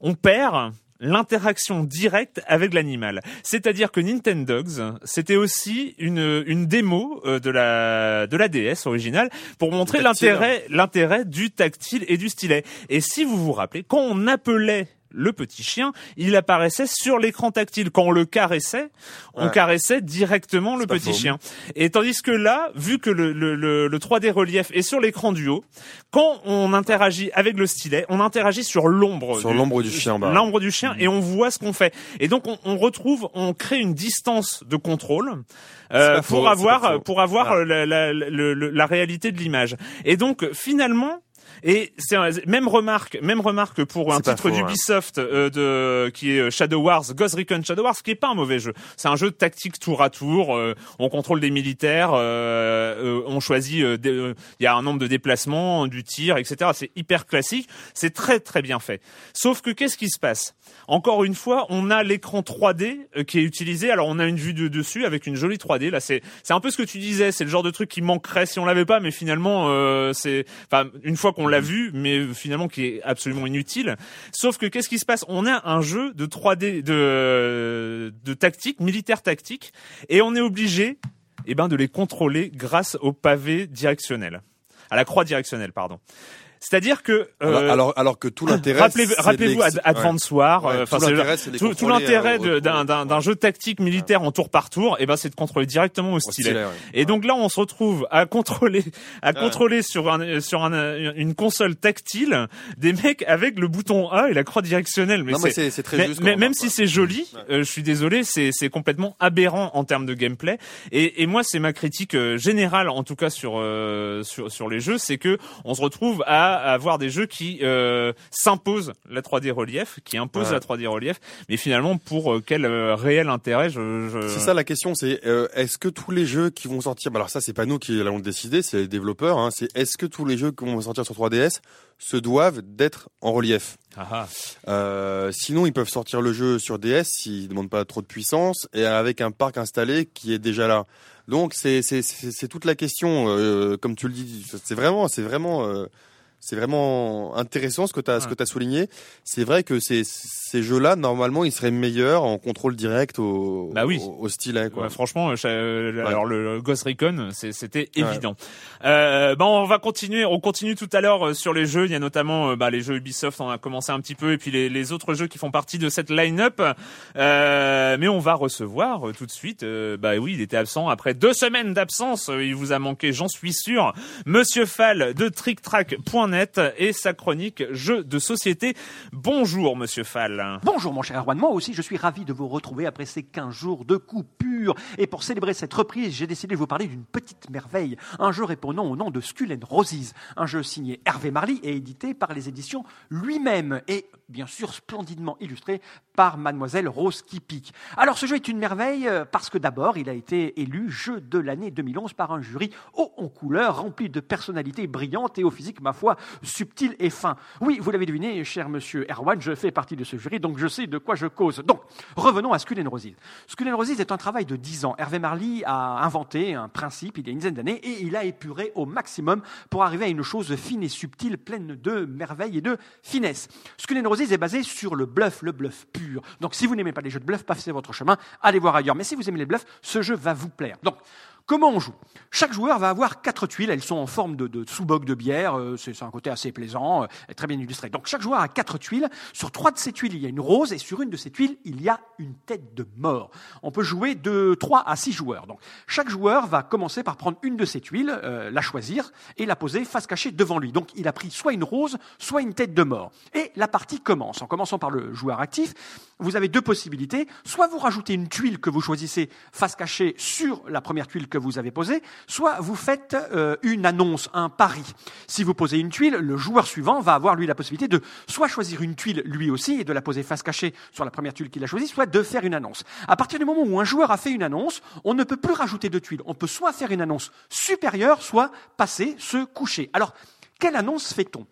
on perd l'interaction directe avec l'animal. C'est-à-dire que Nintendogs, c'était aussi une, une démo euh, de la de la DS originale pour montrer l'intérêt l'intérêt du tactile et du stylet. Et si vous vous rappelez, quand on appelait le petit chien, il apparaissait sur l'écran tactile. Quand on le caressait, on Ouais. caressait directement le petit faux. chien. Et tandis que là, vu que le, le, le, le 3D relief est sur l'écran du haut, quand on interagit avec le stylet, on interagit sur l'ombre. Sur l'ombre du chien, bah. L'ombre du chien, et on voit ce qu'on fait. Et donc, on, on retrouve, on crée une distance de contrôle. euh, faux, pour avoir pour avoir Voilà. euh, la, la, le- la réalité de l'image et donc finalement Et c'est même remarque, même remarque pour un titre ouais. d'Ubisoft euh, de qui est Shadow Wars, Ghost Recon Shadow Wars, qui est pas un mauvais jeu. C'est un jeu de tactique tour à tour. euh, on contrôle des militaires, euh, euh, on choisit. euh, euh, Il y a un nombre de déplacements, du tir, etc. C'est hyper classique. C'est très très bien fait. Sauf que qu'est-ce qui se passe? Encore une fois, on a l'écran 3D euh, qui est utilisé. Alors on a une vue de dessus avec une jolie 3D. Là, c'est c'est un peu ce que tu disais. C'est le genre de truc qui manquerait si on l'avait pas, mais finalement, euh, c'est enfin une fois qu'on l'a vu, mais finalement qui est absolument inutile. Sauf que qu'est-ce qui se passe? On a un jeu de 3D de de tactique militaire tactique, et on est obligé, eh ben, de les contrôler grâce au pavé directionnel, à la croix directionnelle, pardon. C'est-à-dire que Alors, euh, alors, alors que tout l'intérêt. Rappelez- c'est de Rappelez-vous Advance War, Ouais, euh, enfin tout tout, l'intérêt euh, d'un d'un- d'un jeu tactique militaire en tour par tour, et ben c'est de contrôler directement au au stylet. ouais. Et donc là, on se retrouve à contrôler, à Ouais. contrôler sur un, sur un, une console tactile des mecs avec le bouton A et la croix directionnelle. Mais Non, mais c'est très mais, juste. mais même si c'est joli, Ouais. euh, je suis désolé, c'est c'est complètement aberrant en termes de gameplay. Et, et moi, c'est ma critique euh, générale, en tout cas sur euh, sur sur les jeux, c'est que on se retrouve à, à avoir des jeux qui euh, s'imposent la 3D relief, qui imposent Ouais. la 3D relief, mais finalement pour euh, quel euh, réel intérêt je, je... C'est ça la question, c'est est-ce que tous les jeux qui vont sortir, bah alors ça c'est pas nous qui allons le décider, c'est les développeurs, hein, c'est est-ce que tous les jeux qui vont sortir sur 3DS se doivent d'être en relief? Ah, ah. Euh, Sinon ils peuvent sortir le jeu sur DS s'ils demandent pas trop de puissance et avec un parc installé qui est déjà là. Donc c'est toute la question, euh, comme tu le dis, c'est vraiment c'est vraiment euh, c'est vraiment intéressant ce que tu as ce que tu souligné. C'est vrai que ces ces jeux-là normalement ils seraient meilleurs en contrôle direct au Bah oui. au, au stylet quoi. Ouais, franchement, euh, euh, alors le Ghost Recon, c'était Ouais. évident. Euh, bon, on va continuer. On continue tout à l'heure euh, sur les jeux. Il y a notamment bah, les jeux Ubisoft. On a commencé un petit peu, et puis les, les autres jeux qui font partie de cette line-up. Euh, mais on va recevoir tout de suite. bah oui, il était absent après deux semaines d'absence. Il vous a manqué, j'en suis sûr. Monsieur Fall de TrickTrack.net et sa chronique jeux de société. Bonjour, Monsieur Fall. Bonjour mon cher Erwan, moi aussi je suis ravi de vous retrouver après ces 15 jours de coupure. Et pour célébrer cette reprise, j'ai décidé de vous parler d'une petite merveille, un jeu répondant au nom de Skull and Roses, un jeu signé Hervé Marly et édité par les éditions lui-même et bien sûr splendidement illustré par mademoiselle Rose Kipik. Alors ce jeu est une merveille euh, parce que d'abord il a été élu jeu de l'année 2011 par un jury haut en couleur, rempli de personnalités brillantes et au physique ma foi subtil et fin. Oui, vous l'avez deviné, cher monsieur Erwan, je fais partie de ce jury, donc je sais de quoi je cause. Donc, revenons à Skull and Roses. Skull est un travail de 10 ans. Hervé Marly a inventé un principe il y a une dizaine d'années et il a épuré au maximum pour arriver à une chose fine et subtile, pleine de merveilles et de finesse. Skull and est basé sur le bluff, le bluff pur. Donc, si vous n'aimez pas les jeux de bluff, passez votre chemin, allez voir ailleurs. Mais si vous aimez les bluffs, ce jeu va vous plaire. Donc, Comment on joue? Chaque joueur va avoir quatre tuiles. Elles sont en forme de, sous-boc de bière. euh, C'est un côté assez plaisant, euh, très bien illustré. Donc chaque joueur a quatre tuiles. Sur trois de ces tuiles, il y a une rose et sur une de ces tuiles, il y a une tête de mort. On peut jouer de trois à six joueurs. Donc chaque joueur va commencer par prendre une de ces tuiles, euh, la choisir et la poser face cachée devant lui. Donc il a pris soit une rose, soit une tête de mort. Et la partie commence. En commençant par le joueur actif, vous avez deux possibilités. Soit vous rajoutez une tuile que vous choisissez face cachée sur la première tuile que vous avez posée, soit vous faites euh, une annonce, un pari. Si vous posez une tuile, le joueur suivant va avoir lui la possibilité de soit choisir une tuile lui aussi et de la poser face cachée sur la première tuile qu'il a choisie, soit de faire une annonce. À partir du moment où un joueur a fait une annonce, on ne peut plus rajouter de tuiles. On peut soit faire une annonce supérieure, soit passer, se coucher. Alors, quelle annonce fait-on?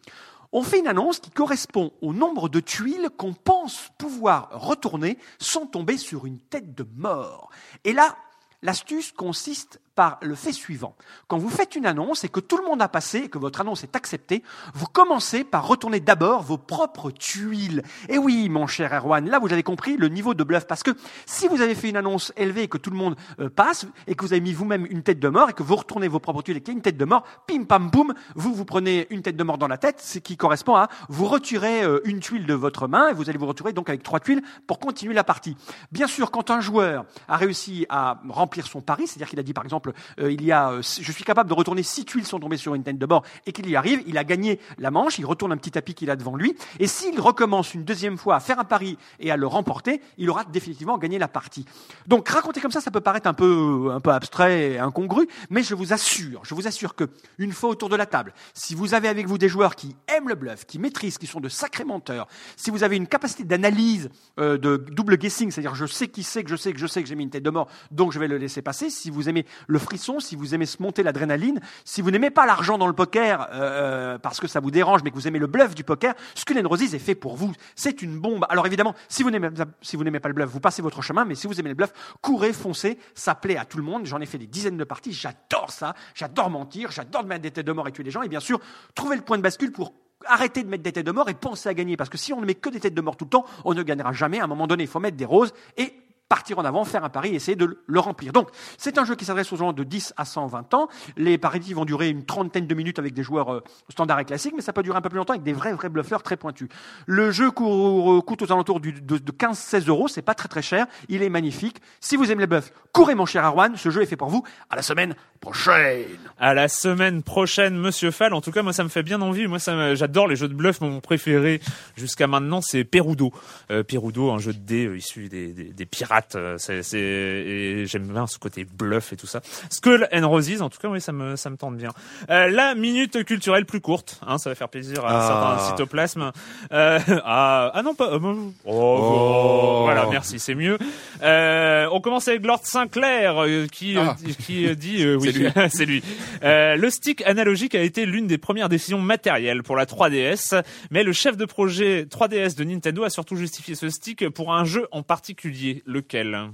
On fait une annonce qui correspond au nombre de tuiles qu'on pense pouvoir retourner sans tomber sur une tête de mort. Et là, l'astuce consiste par le fait suivant. Quand vous faites une annonce et que tout le monde a passé et que votre annonce est acceptée, vous commencez par retourner d'abord vos propres tuiles. Et oui, mon cher Erwan, là vous avez compris le niveau de bluff parce que si vous avez fait une annonce élevée et que tout le monde euh, passe et que vous avez mis vous-même une tête de mort et que vous retournez vos propres tuiles et qu'il y a une tête de mort, pim pam boum, vous vous prenez une tête de mort dans la tête, ce qui correspond à vous retirez euh, une tuile de votre main et vous allez vous retrouver donc avec trois tuiles pour continuer la partie. Bien sûr, quand un joueur a réussi à remplir son pari, c'est-à-dire qu'il a dit par exemple euh, il y a, euh, je suis capable de retourner six tuiles sont tombées sur une tête de bord et qu'il y arrive, il a gagné la manche, il retourne un petit tapis qu'il a devant lui, et s'il recommence une deuxième fois à faire un pari et à le remporter, il aura définitivement gagné la partie. Donc raconter comme ça, ça peut paraître un peu, un peu abstrait et incongru, mais je vous assure, je vous assure que une fois autour de la table, si vous avez avec vous des joueurs qui aiment le bluff, qui maîtrisent, qui sont de sacrés menteurs, si vous avez une capacité d'analyse euh, de double guessing, c'est-à-dire je sais qui c'est que je sais que je sais que j'ai mis une tête de mort, donc je vais le laisser passer. Si vous aimez le frisson, si vous aimez se monter l'adrénaline, si vous n'aimez pas l'argent dans le poker euh, parce que ça vous dérange, mais que vous aimez le bluff du poker, Skull Roses est fait pour vous. C'est une bombe. Alors évidemment, si vous n'aimez si vous n'aimez pas le bluff, vous passez votre chemin, mais si vous aimez le bluff, courez, foncez, ça plaît à tout le monde. J'en ai fait des dizaines de parties, j'adore ça, j'adore mentir, j'adore mettre des têtes de mort et tuer les gens, et bien sûr, trouver le point de bascule pour arrêter de mettre des têtes de mort et penser à gagner. Parce que si on ne met que des têtes de mort tout le temps, on ne gagnera jamais. À un moment donné, il faut mettre des roses et partir en avant, faire un pari, essayer de le remplir. Donc, c'est un jeu qui s'adresse aux gens de 10 à 120 ans. Les paris vont durer une trentaine de minutes avec des joueurs euh, standards et classiques, mais ça peut durer un peu plus longtemps avec des vrais, vrais bluffeurs très pointus. Le jeu court, coûte aux alentours de, de 15-16 euros, c'est pas très très cher, il est magnifique. Si vous aimez les bluffs, courez mon cher Arwan, ce jeu est fait pour vous. À la semaine prochaine À la semaine prochaine, Monsieur Fall. En tout cas, moi, ça me fait bien envie. Moi, j'adore les jeux de bluff. Mon préféré jusqu'à maintenant, c'est Perudo. Euh, Perudo, un jeu de dés euh, issu des pirates. Euh, C'est, c'est, et j'aime bien ce côté bluff et tout ça. Skull and Roses, en tout cas, oui, ça me, ça me tente bien. Euh, la minute culturelle plus courte, hein, ça va faire plaisir à Ah. certains cytoplasmes. Euh, ah, ah non, pas. euh, oh, Oh. Voilà, merci, c'est mieux. Euh, on commence avec Lord Sinclair euh, qui, Ah. qui dit euh, oui, C'est lui. c'est lui. Le stick analogique a été l'une des premières décisions matérielles pour la 3DS, mais le chef de projet 3DS de Nintendo a surtout justifié ce stick pour un jeu en particulier. Lequel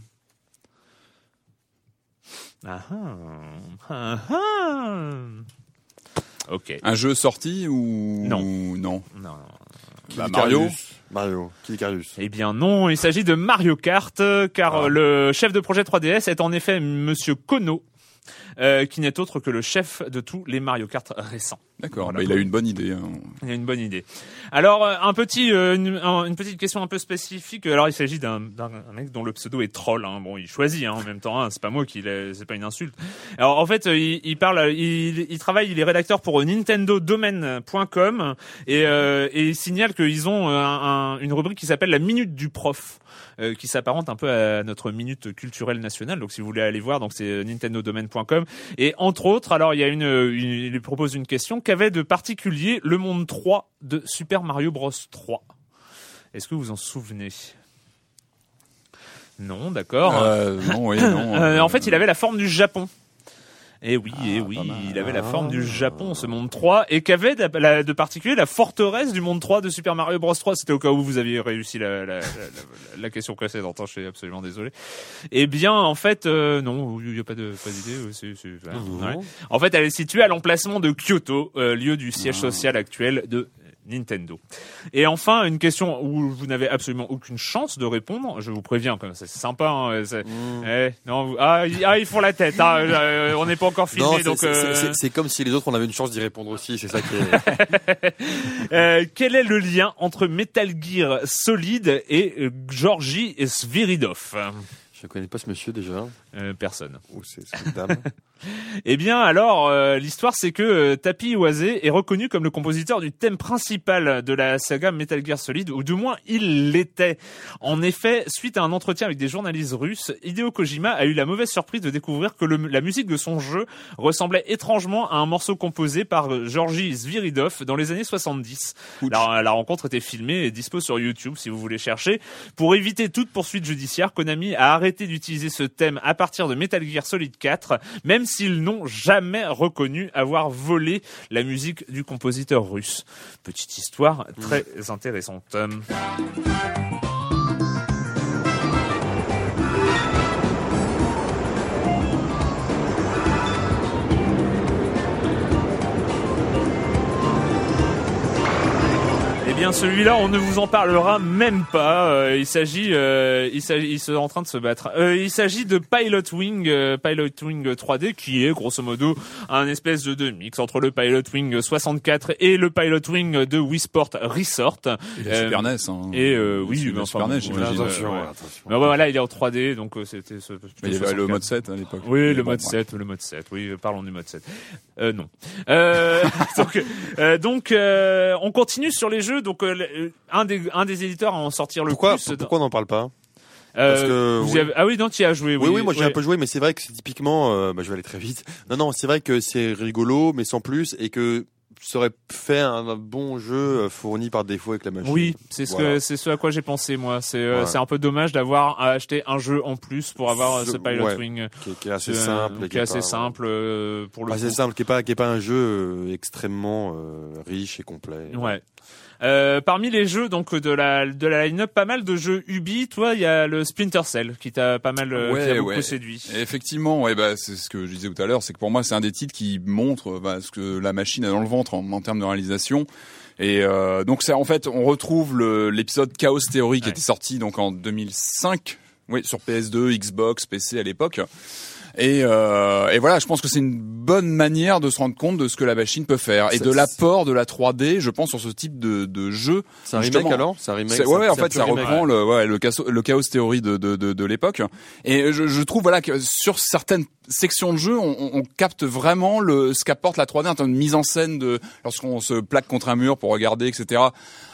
ah, ah, ah, ah. Ok. Un jeu sorti ou Non. Non. Non. Bah, Mario. Mario. Eh bien non, il s'agit de Mario Kart, euh, car le chef de projet 3DS est en effet Monsieur Kono, euh, qui n'est autre que le chef de tous les Mario Kart récents. D'accord. Voilà. bah, il a eu une bonne idée. hein. Il a une bonne idée. Alors euh, un petit, euh, une, un- une petite question un peu spécifique. Alors il s'agit d'un d'un un mec dont le pseudo est troll. Hein. Bon, il choisit hein, en même temps. Hein. C'est pas moi qui, l'ai- c'est pas une insulte. Alors en fait, il, il parle, il, il travaille, il est rédacteur pour NintendoDomain.com et, euh, et il signale qu'ils ont un- un- une rubrique qui s'appelle la minute du prof. euh, qui s'apparente un peu à notre minute culturelle nationale. Donc, si vous voulez aller voir, donc c'est euh, nintendodomain.com. Et entre autres, alors il y a une, une- il propose une question qu'avait de particulier le monde 3 de Super Mario Bros 3 Est-ce que vous en souvenez? Non, d'accord. Euh, non, oui, non. Euh, euh, en fait, il avait la forme du Japon. Et oui, et oui, pas mal. il avait la forme du Japon, ce monde 3, et qu'avait de, particulier la forteresse du monde 3 de Super Mario Bros 3. C'était au cas où vous aviez réussi la, la, la, la- la question précédente, hein, je suis absolument désolé. Eh bien, en fait, euh, non, il n'y a pas de pas d'idée. voilà, ouais. En fait, elle est située à l'emplacement de Kyoto, euh, lieu du siège social actuel de Nintendo. Et enfin, une question où vous n'avez absolument aucune chance de répondre. Je vous préviens, c'est sympa. Hein, c'est- eh, non, vous- ah, ils, ah, ils font la tête. Hein, euh, on n'est pas encore filmé, donc. euh, c'est- comme si les autres on avait une chance d'y répondre aussi. C'est ça qui est. euh, quel est le lien entre Metal Gear Solid et euh, Georgi Sviridov? Je connais pas ce monsieur déjà. Euh, Personne. Ou c'est c'est dame. Eh bien, alors, euh, l'histoire, c'est que euh, Tapi Iwase est reconnu comme le compositeur du thème principal de la saga Metal Gear Solid, ou du moins il l'était. En effet, suite à un entretien avec des journalistes russes, Hideo Kojima a eu la mauvaise surprise de découvrir que le- la musique de son jeu ressemblait étrangement à un morceau composé par euh, Georgi Sviridov dans les années 70. La, la rencontre était filmée et dispo sur YouTube si vous voulez chercher. Pour éviter toute poursuite judiciaire, Konami a arrêté d'utiliser ce thème à partir de Metal Gear Solid 4, même s'ils n'ont jamais reconnu avoir volé la musique du compositeur russe. Petite histoire très intéressante. Bien celui-là, on ne vous en parlera même pas. Euh, il s'agit, euh, il s'agit, ils sont en train de se battre. Euh, il s'agit de Pilot Wing, euh, Pilot Wing 3D, qui est grosso modo un espèce de, de mix entre le Pilot Wing 64 et le Pilot Wing de Wii Sport Resort. Et la Euh, Super NES. Hein. et euh, oui, mais enfin, Super NES, voilà, Attention, ouais. attention. Mais voilà, il est en 3D, donc euh, c'était ce. Mais il y avait le 64. mode 7 à l'époque. Oui, Mais le bon, mode bref. 7, le mode 7. Oui, parlons du mode 7. Euh, non. Euh, donc, euh, donc euh, on continue sur les jeux. Donc, euh, le- un des un des éditeurs à en sortir le Pourquoi, plus. pourquoi on n'en parle pas? Euh, parce que- vous y oui. avez- ah oui, non, tu y as joué. Oui, oui, moi j'ai oui. un peu joué, mais c'est vrai que c'est typiquement, euh, bah, je vais aller très vite. Non, non, c'est vrai que c'est rigolo, mais sans plus, et que ça aurait fait un, bon jeu euh, fourni par défaut avec la machine. Oui, c'est ce Voilà. que c'est ce à quoi j'ai pensé moi. C'est euh, Ouais. c'est un peu dommage d'avoir à acheter un jeu en plus pour avoir euh, ce Ce- Pilot ouais. Wing. Qui, est- qui est assez euh, simple. qui est assez pas- simple euh, pour le Assez coup. simple, qui est pas, qui est pas un jeu euh, extrêmement euh, riche et complet. Ouais. Euh, parmi les jeux donc de la de la line-up, pas mal de jeux Ubi. Toi, il y a le Splinter Cell qui t'a pas mal, euh, qui Ouais, t'a beaucoup ouais. séduit. Et Effectivement, ouais, bah, c'est ce que je disais tout à l'heure, c'est que pour moi c'est un des titres qui montre bah, ce que la machine a dans le ventre en, en termes de réalisation. Et euh, donc c'est en fait, on retrouve l'épisode Chaos Theory qui Ouais. était sorti donc en 2005, oui, sur PS2, Xbox, PC à l'époque. Et, euh, et voilà, je pense que c'est une bonne manière de se rendre compte de ce que la machine peut faire et de l'apport de la 3D, je pense, sur ce type de, de jeu. C'est un remake alors? C'est un remake ouais, en fait, ça reprend le, ouais, le, chaos, le chaos théorie de, de, de, de l'époque. Et je, je trouve voilà que sur certaines sections de jeu, on, on- on capte vraiment le ce qu'apporte la 3D en termes de mise en scène de lorsqu'on se plaque contre un mur pour regarder, etc.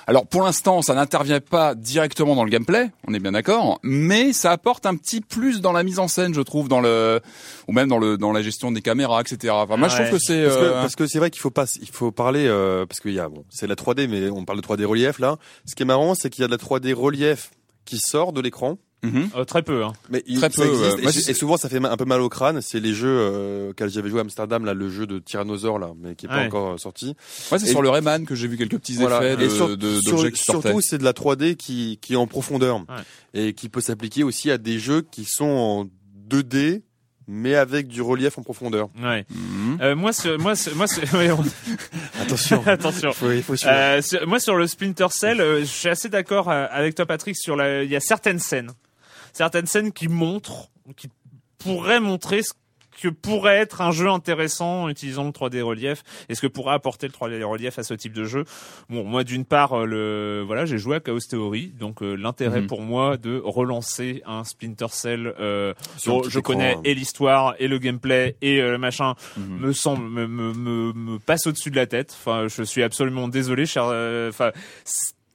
Alors pour l'instant, ça n'intervient pas directement dans le gameplay, on est bien d'accord, mais ça apporte un petit plus dans la mise en scène, je trouve, dans le ou même dans le dans la gestion des caméras, etc. Enfin, moi, je trouve que c'est Parce que, euh, parce que c'est vrai qu'il faut pas, il faut parler euh, parce qu'il y a bon, c'est la 3D, mais on parle de 3D relief là. Ce qui est marrant, c'est qu'il y a de la 3D relief qui sort de l'écran, mhm. Euh, très peu. Hein. mais il, Très ça peu, existe, ouais. et, Moi, et souvent ça fait un peu mal au crâne. C'est les jeux euh, auxquels j'avais joué à Amsterdam là, le jeu de Tyrannosaure là, mais qui est pas Ouais. encore euh, sorti. Ouais, c'est sur le Rayman que j'ai vu quelques petits Voilà. effets de, et sur- de- sur- d'objets qui sortaient. surtout, c'est de la 3D qui, qui est en profondeur et qui peut s'appliquer aussi à des jeux qui sont en 2D, mais avec du relief en profondeur. Ouais. Mhm. Euh, moi, sur- moi, sur- moi, sur- ouais, on- Attention, attention. faut, faut. Euh, sur- moi sur le Splinter Cell, euh, je suis assez d'accord euh, avec toi Patrick sur la. Il y a certaines scènes, certaines scènes qui montrent, qui pourraient montrer ce que pourrait être un jeu intéressant en utilisant le 3D relief et ce que pourrait apporter le 3D relief à ce type de jeu. Bon, moi d'une part, euh, le voilà, j'ai joué à Chaos Theory, donc euh, l'intérêt Mhm. pour moi de relancer un Splinter Cell euh, dont je connais et l'histoire et le gameplay et euh, le machin Mhm. me semble me, me, me, me passe au-dessus de la tête. Enfin, je suis absolument désolé, cher. euh, Enfin,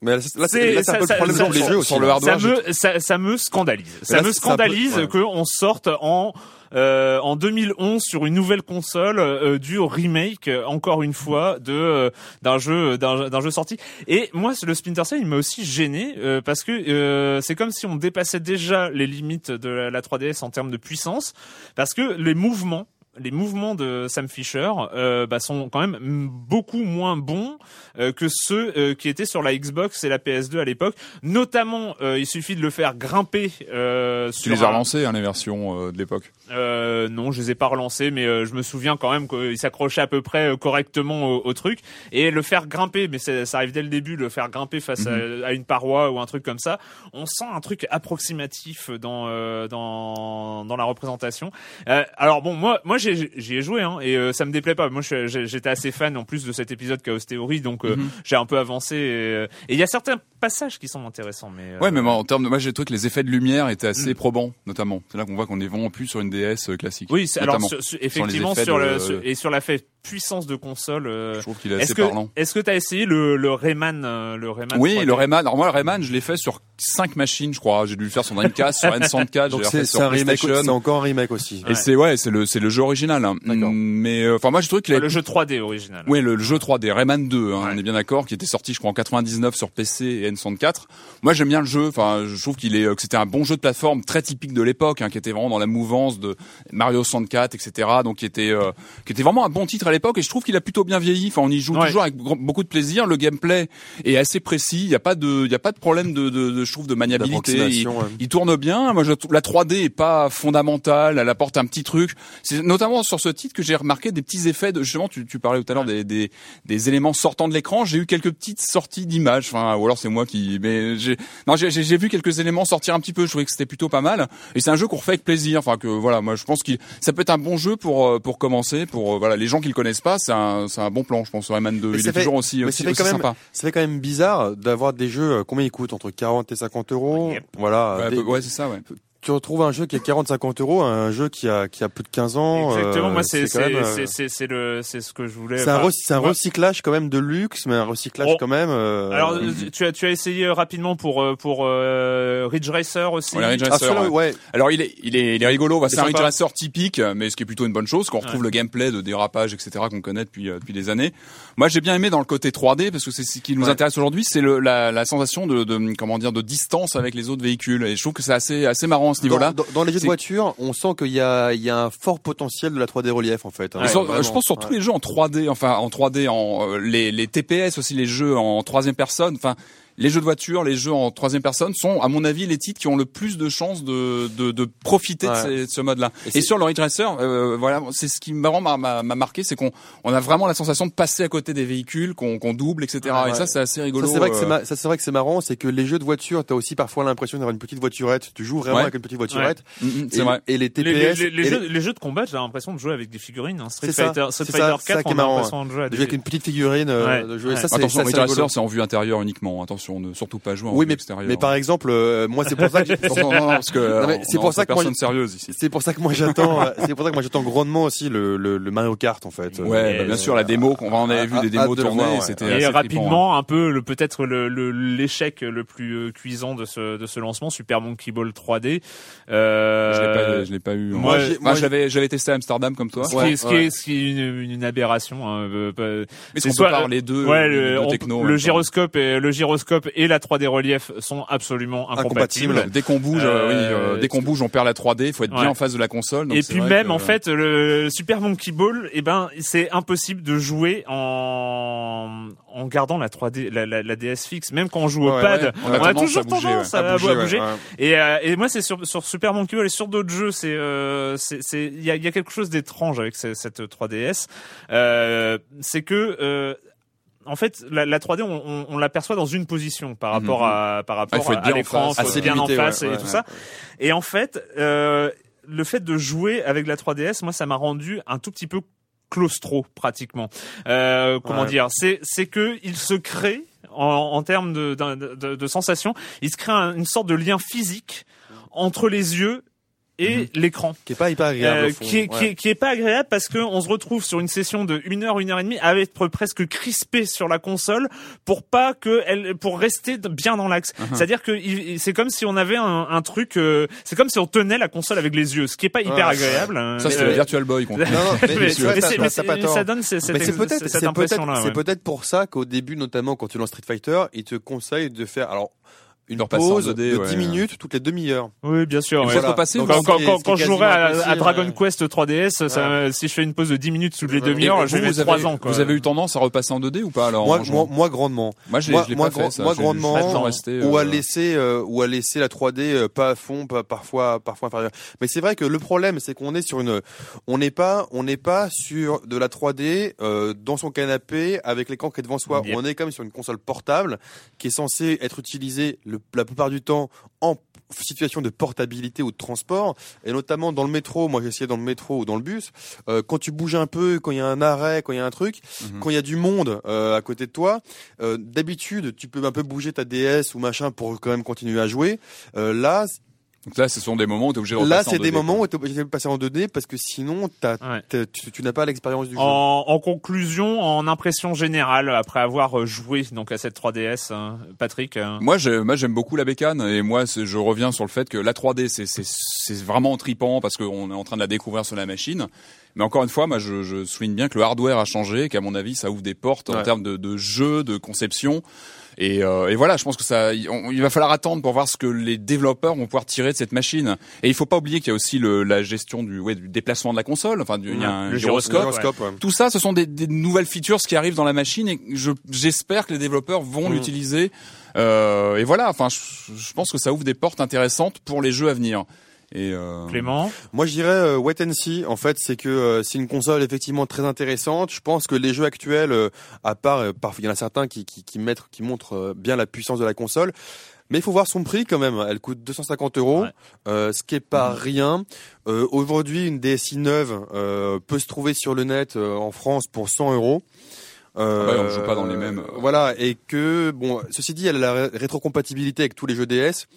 Mais là, c'est- un ça- peu ça- le problème ça- sur les sur- jeux aussi. sur le là. hardware, ça me ça, ça me scandalise. Ça là, me peu- scandalise ouais. qu'on sorte en euh, en 2011 sur une nouvelle console euh, du remake euh, encore une fois de euh, d'un jeu d'un d'un jeu sorti et moi le Splinter Cell il m'a aussi gêné euh, parce que euh, c'est comme si on dépassait déjà les limites de la, la 3DS en termes de puissance parce que les mouvements les mouvements de Sam Fisher euh, bah, sont quand même beaucoup moins bons euh, que ceux euh, qui étaient sur la Xbox et la PS2 à l'époque. Notamment, euh, il suffit de le faire grimper euh, Tu sur les as relancés, hein, les versions euh, de l'époque. euh, non, je les ai pas relancés, mais euh, je me souviens quand même qu'il s'accrochait à peu près euh, correctement au, au truc et le faire grimper. Mais ça arrive dès le début, le faire grimper face à, à une paroi ou un truc comme ça. On sent un truc approximatif dans euh, dans dans la représentation. Euh, alors bon, moi moi j'ai j'y ai joué hein, et euh, ça me déplaît pas. Moi j'étais assez fan en plus de cet épisode Chaos Theory, donc euh, Mhm. j'ai un peu avancé. Et euh, et il y a certains passages qui sont intéressants, mais euh, Ouais, mais moi, en termes de, moi j'ai trouvé que les effets de lumière étaient assez probants, notamment. C'est là qu'on voit qu'on est vraiment plus sur une DS classique. oui, alors notamment. sur- sur- effectivement sur de- le sur- et sur la fait puissance de console. euh, Je trouve qu'il est Est-ce assez que parlant. est-ce que t'as essayé le le Rayman le Rayman Oui, 3D? le Rayman. Alors moi, le Rayman, je l'ai fait sur cinq machines, je crois. J'ai dû le faire sur Dreamcast, sur N64, Donc j'ai c'est fait sur un remake, PlayStation. c'est encore un remake aussi. Et c'est ouais, c'est le c'est le jeu original. Hein. D'accord. Mais euh, enfin moi j'ai trouvé qu'il Ah, avait le jeu 3D original. Oui, le, le jeu 3D Rayman 2, hein, Ouais. on est bien d'accord, qui était sorti je crois en 99 sur PC et la N64. Moi, j'aime bien le jeu. Enfin, je trouve qu'il est, euh, que c'était un bon jeu de plateforme très typique de l'époque, hein, qui était vraiment dans la mouvance de Mario 64, etc. Donc, qui était, euh, qui était vraiment un bon titre à l'époque. Et je trouve qu'il a plutôt bien vieilli. Enfin, on y joue Ouais. toujours avec beaucoup de plaisir. Le gameplay est assez précis. Il y a pas de, il y a pas de problème de, de, de je trouve, de maniabilité. Il, D'approximation, ouais. il tourne bien. Moi, je, trouve- la 3D est pas fondamentale. Elle apporte un petit truc. C'est notamment sur ce titre que j'ai remarqué des petits effets. De, justement, tu, tu parlais tout à l'heure des, des, des éléments sortant de l'écran. J'ai eu quelques petites sorties d'images. Enfin, ou alors c'est moi qui. Mais j'ai non, j'ai j'ai- j'ai vu quelques éléments sortir un petit peu. Je trouvais que c'était plutôt pas mal. Et c'est un jeu qu'on refait avec plaisir. Enfin, que voilà, moi, je pense qu'il ça peut être un bon jeu pour euh, pour commencer. Pour euh, voilà, les gens qui le connaissent pas, c'est un c'est un bon plan. Je pense. Rayman 2, Mais il est fait- toujours aussi mais aussi, ça fait aussi quand même- sympa. Ça fait quand même bizarre d'avoir des jeux, euh, combien ils coûtent? Entre 40 et 50 euros? Yep. Voilà. Ouais, Des- ouais, c'est ça. Ouais. Tu retrouves un jeu qui est 40-50 euros, un jeu qui a, qui a plus de 15 ans. Exactement. euh, Moi, c'est quand même, c'est euh, c'est c'est c'est le c'est ce que je voulais. c'est un, enfin, re- c'est un moi- recyclage quand même de luxe, mais un recyclage Oh. quand même. euh, Alors, euh, tu as tu as essayé euh, rapidement pour euh, pour euh, Ridge Racer aussi. Voilà, Ridge Racer, ouais. ouais. Alors il est, il est, il est rigolo. Bah, c'est un Ridge. Racer typique, mais ce qui est plutôt une bonne chose, qu'on retrouve Ouais. le gameplay de dérapage, etc., qu'on connaît depuis euh, depuis des années. Moi, j'ai bien aimé dans le côté 3D parce que c'est ce qui nous Ouais. intéresse aujourd'hui, c'est le, la, la sensation de, de comment dire de distance avec les autres véhicules. Et je trouve que c'est assez assez marrant ce niveau-là. Dans, dans- dans les jeux de voiture, on sent qu'il y a, il y a un fort potentiel de la 3D relief en fait. hein, sur- vraiment. je pense sur tous Ouais. les jeux en 3D, enfin en 3D, en euh, les, les TPS aussi, les jeux en troisième personne, enfin les jeux de voiture, les jeux en troisième personne sont, à mon avis, les titres qui ont le plus de chances de, de, de profiter de, ces- de ce mode-là. Et Et, c'est- sur le Ridge Racer, euh, voilà, c'est ce qui m'a m'a- m'a m'a marqué, c'est qu'on on a vraiment la sensation de passer à côté des véhicules, qu'on qu'on double, etc. Ouais. Et ça, c'est assez Ça rigolo. c'est vrai que c'est euh, c'est vrai que c'est marrant, c'est que les jeux de voiture, t'as aussi parfois l'impression d'avoir une petite voiturette. Tu joues vraiment Ouais. avec une petite voiturette. mm, mm, Et, c'est vrai. et les TPS, les, les, les et jeux, les jeux de combat, j'ai l'impression de jouer avec des figurines. Hein. Street C'est ça, Fighter, Street c'est Fighter ça, c'est ça 4, qui est on a marrant, l'impression de jouer avec une petite figurine euh, de jouer. Ça, c'est Attention, c'est en vue intérieure uniquement. Attention, ne surtout pas jouer en Oui, mais, extérieure. mais par exemple, euh, moi c'est pour ça que non, non, parce que euh, c'est pour ça que moi, personne sérieuse ici. c'est pour ça que moi j'attends, euh, c'est pour ça que moi j'attends grandement aussi le, le, le Mario Kart en fait. Ouais, Euh, bah, bien sûr, la démo, qu'on on avait vu des démos de le voir, ouais. c'était Et rapidement, un peu le peut-être le le- l'échec le, plus euh, cuisant de ce de ce lancement, Super Monkey Ball 3D. Euh, Je l'ai pas, je l'ai pas eu. moi, Moi, moi, j'avais, j'avais testé à Amsterdam comme toi. ce qui Ouais, est, ce qui ouais. est, ce qui est une, une aberration. Hein, euh, pas- Mais c'est on soit- peut parler deux, ouais, les le, on- le gyroscope et le gyroscope et la 3D relief sont absolument incompatibles. Incompatibles. Dès qu'on bouge, euh, oui, Euh, dès qu'on bouge, on perd la 3D. Il faut être Ouais. bien en face de la console. donc et puis même que- en fait le Super Monkey Ball, eh ben c'est impossible de jouer en en gardant la 3D, la, la, la DS fixe. Même quand on joue au Ouais, pad, ouais, on a, tendance toujours à bouger, tendance à, bouger, à bouger. Et, euh, et moi c'est sur sur Super Monkey Ball et sur d'autres jeux, c'est euh, c'est il y a, y a quelque chose d'étrange avec ce- cette 3DS. Euh, c'est que en fait, la, la 3D, on, on, on l'aperçoit dans une position par rapport à par Ah, rapport être à, bien en l'écran, Assez bien limité, en face ouais, et ouais, tout ouais. ça. Et en fait, euh, le fait de jouer avec la 3DS, moi, ça m'a rendu un tout petit peu claustro pratiquement. Euh, comment Ouais. dire C'est c'est que il se crée en, en termes de, d'un- de, de, sensations, il se crée un- une sorte de lien physique entre les yeux et l'écran. Qui est pas hyper agréable. Euh, qui, est, qui, est, qui est pas agréable parce que on se retrouve sur une session de une heure, une heure et demie à être presque crispé sur la console pour pas que elle, pour rester bien dans l'axe. C'est-à-dire que il- c'est comme si on avait un, un truc, euh, c'est comme si on tenait la console avec les yeux, ce qui est pas hyper Ouais. agréable. hein. Ça, c'était Euh, la Virtual Boy. Non, non, mais, mais c'est c'est- c'est- ça donne cette, c'est peut-être, c'est peut-être, impression-là. c'est ouais. peut-être pour ça qu'au début, notamment quand tu lances Street Fighter, il te conseille de faire alors une pause 2D, de ouais. 10 minutes toutes les demi-heures. Oui, bien sûr. Ouais. Voilà. Donc, Quand, je jouerai à, Dragon Quest 3DS, ça, si je fais une pause de 10 minutes toutes les demi-heures, je vais vous, mettre vous 3 avez, ans. Quoi. vous avez eu tendance à repasser en 2D ou pas alors Moi, moi, moi, grandement. Moi, je l'ai moi, pas fait. ça. moi, J'ai- grandement, resté, ou à euh, laisser euh, ou à laisser la 3D euh, pas à fond pas, parfois parfois inférieur mais c'est vrai que le problème c'est qu'on est sur une on n'est pas on n'est pas sur de la 3D euh, dans son canapé avec l'écran qui est devant soi on est quand même sur une console portable qui est censée être utilisée le, la plupart du temps en situation de portabilité ou de transport et notamment dans le métro moi j'ai essayé dans le métro ou dans le bus euh, quand tu bouges un peu quand il y a un arrêt quand il y a un truc Mhm. quand il y a du monde euh, à côté de toi euh, d'habitude, tu peux un peu bouger ta DS ou machin pour quand même continuer à jouer. Euh, là, Donc là, ce sont des moments où tu es obligé de là, repasser en c'est des 2D, moments où tu es obligé de passer en 2D parce que sinon, Ouais. tu, tu n'as pas l'expérience du jeu. En, en conclusion, en impression générale, après avoir joué donc à cette 3DS, hein, Patrick. euh, Moi, j'aime beaucoup la bécane et moi, je reviens sur le fait que la 3D, c'est, vraiment tripant parce qu'on est en train de la découvrir sur la machine. Mais encore une fois, moi, je, je souligne bien que le hardware a changé, qu'à mon avis, ça ouvre des portes en termes de, de jeu, de conception. Et, euh, et voilà, je pense que ça, il, on- il va falloir attendre pour voir ce que les développeurs vont pouvoir tirer de cette machine. Et il faut pas oublier qu'il y a aussi le, la gestion du, ouais, du déplacement de la console. Enfin, du- il y a un Le gyroscope. gyroscope, ouais. Tout ça, ce sont des, des nouvelles features qui arrivent dans la machine et je- j'espère que les développeurs vont l'utiliser. Euh, et voilà, enfin, je, je pense que ça ouvre des portes intéressantes pour les jeux à venir. Et euh, Clément. Moi, je dirais euh, wait and see. En fait, c'est que euh, c'est une console effectivement très intéressante. Je pense que les jeux actuels, euh, à part, euh, parfois il y en a certains qui qui, qui mettent, qui montrent euh, bien la puissance de la console. Mais il faut voir son prix quand même. Elle coûte 250 euros, Ouais. euh, ce qui est pas rien. Euh, Aujourd'hui, une DSi neuve euh, peut se trouver sur le net euh, en France pour 100 euros. Euh, on joue pas dans les mêmes. Voilà, et que bon, ceci dit, elle a la ré- rétrocompatibilité avec tous les jeux DS.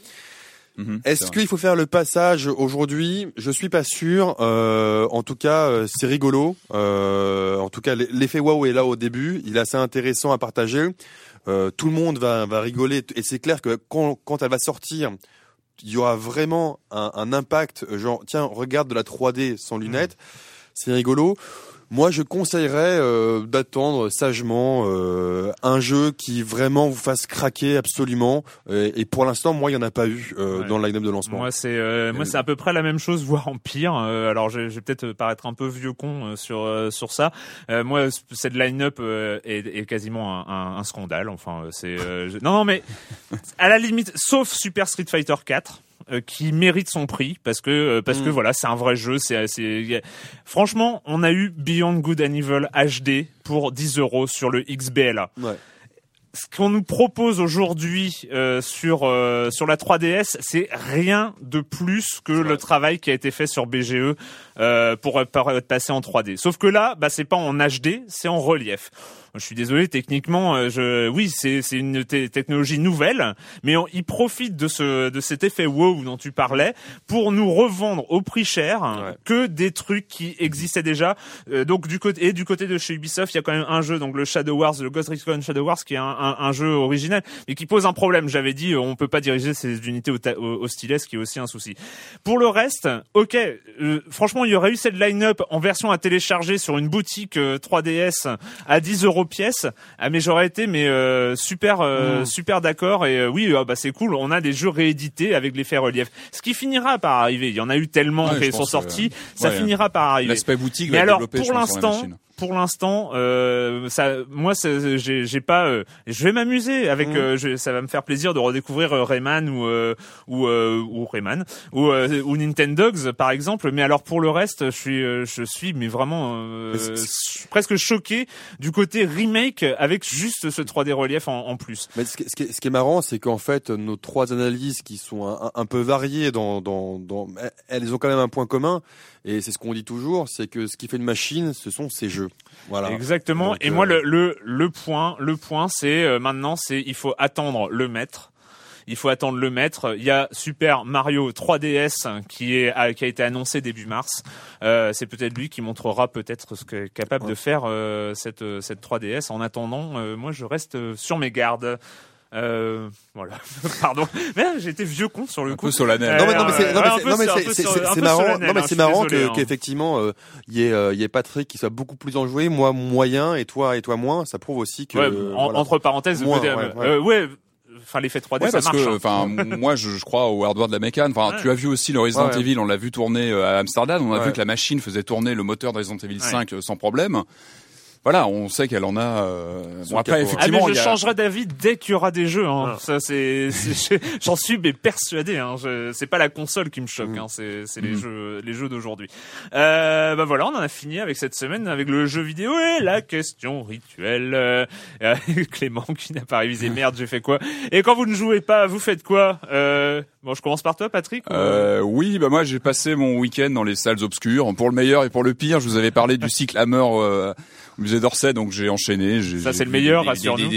Mhm, Est-ce qu'il faut faire le passage aujourd'hui? Je suis pas sûr. Euh, en tout cas, euh, c'est rigolo. Euh, en tout cas, l'effet waouh est là au début. Il est assez intéressant à partager. Tout le monde va, va rigoler et c'est clair que quand, quand elle va sortir, il y aura vraiment un, un impact. Genre, tiens, regarde de la 3D sans lunettes. C'est rigolo. Moi, je conseillerais euh, d'attendre sagement euh, un jeu qui vraiment vous fasse craquer absolument. Euh, et pour l'instant, moi, il y en a pas eu euh, Ouais. dans le line-up de lancement. Moi c'est moi c'est à peu près la même chose voire en pire. Alors je, vais peut-être paraître un peu vieux con sur sur ça. Moi cette line-up est, est quasiment un, un, un scandale. Enfin c'est non non mais à la limite sauf Super Street Fighter 4 euh, qui mérite son prix parce que euh, parce que Mm. voilà c'est un vrai jeu c'est franchement on a eu Beyond Good and Evil HD pour 10 euros sur le XBLA Ouais. ce qu'on nous propose aujourd'hui euh, sur euh, sur la 3DS, c'est rien de plus que le travail qui a été fait sur BGE euh, pour, pour être passé en 3D. Sauf que là, bah c'est pas en HD, c'est en relief. Je suis désolé, techniquement, euh, je, oui, c'est une te- technologie nouvelle, mais on, ils profitent de ce de cet effet wow dont tu parlais pour nous revendre au prix cher Ouais. que des trucs qui existaient déjà. Euh, donc du côté et du côté de chez Ubisoft, il y a quand même un jeu, donc le Shadow Wars, le Ghost Recon Shadow Wars, qui est un, un, un jeu original, mais qui pose un problème. J'avais dit, euh, on peut pas diriger ces unités au, ta- au, au stylet, ce qui est aussi un souci. Pour le reste, ok, euh, franchement, il y aurait eu cette line-up en version à télécharger sur une boutique euh, 3DS à 10 euros pièce. Ah, mais j'aurais été mais euh, super euh, super d'accord et euh, oui, ah, bah c'est cool. On a des jeux réédités avec l'effet relief. Ce qui finira par arriver. Il y en a eu tellement Ouais, qui sont que, sortis, ça finira par arriver. L'aspect boutique Mais va alors, pour l'instant. Pour l'instant, euh, ça, moi, j'ai pas, euh, je vais m'amuser avec, Mhm. euh, je- ça va me faire plaisir de redécouvrir euh, Rayman ou euh, ou euh, ou Rayman ou euh, ou Nintendogs par exemple. Mais alors pour le reste, je suis, je suis, mais vraiment euh, presque choqué du côté remake avec juste ce 3D relief en, en plus. Mais ce qui, ce qui est, ce qui est marrant, c'est qu'en fait, nos trois analyses qui sont un, un- un peu variées, dans, dans, dans, elles ont quand même un point commun, et c'est ce qu'on dit toujours, c'est que ce qui fait une machine, ce sont ses jeux. Voilà. Exactement. Donc, Et moi, euh, le, le, le point, le point, c'est euh, maintenant, c'est il faut attendre le maître. Il faut attendre le maître. Il y a Super Mario 3DS qui est a- qui a été annoncé début mars. Euh, c'est peut-être lui qui montrera peut-être ce qu'est capable de faire euh, cette cette 3DS. En attendant, euh, moi, je reste sur mes gardes. Euh, voilà. Pardon. Mais été vieux con sur le Un coup. peu solennel. Non mais non mais c'est Ouais, marrant solennel, non mais c'est marrant désolé, que hein. qu'effectivement euh, il y ait euh, il y ait Patrick qui soit beaucoup plus enjoué moi moyen et toi et toi moins ça prouve aussi que Ouais, euh, en- voilà. entre parenthèses, Moins, ouais, euh. Enfin, l'effet 3D, Ouais, ça parce marche. que, hein. enfin, moi, je, je crois au hardware de la mécane. Enfin, Ouais. tu as vu aussi le Resident Ouais. Evil, on l'a vu tourner euh, à Amsterdam. On a Ouais. vu que la machine faisait tourner le moteur de Resident Evil Ouais. 5 euh, sans problème. Voilà, on sait qu'elle en a. euh, Bon, après, capot. Ah mais effectivement, je a- changerai d'avis dès qu'il y aura des jeux. Hein. Ah. Ça c'est, c'est- j'en suis mais persuadé. Hein. Je- C'est pas la console qui me choque, Mm. hein. c'est, c'est les Mm. jeux, les jeux d'aujourd'hui. Euh, bah voilà, on en a fini avec cette semaine avec le jeu vidéo et la question rituelle. Euh, euh, Clément qui n'a pas révisé. Merde, j'ai fait quoi? Et quand vous ne jouez pas, vous faites quoi? Euh, Bon, je commence par toi, Patrick. ou- Euh, oui, bah moi j'ai passé mon week-end dans les salles obscures. Pour le meilleur et pour le pire, je vous avais parlé du cycle Hammer euh, musée d'Orsay, donc j'ai enchaîné. Ça, c'est le meilleur, rassure-nous.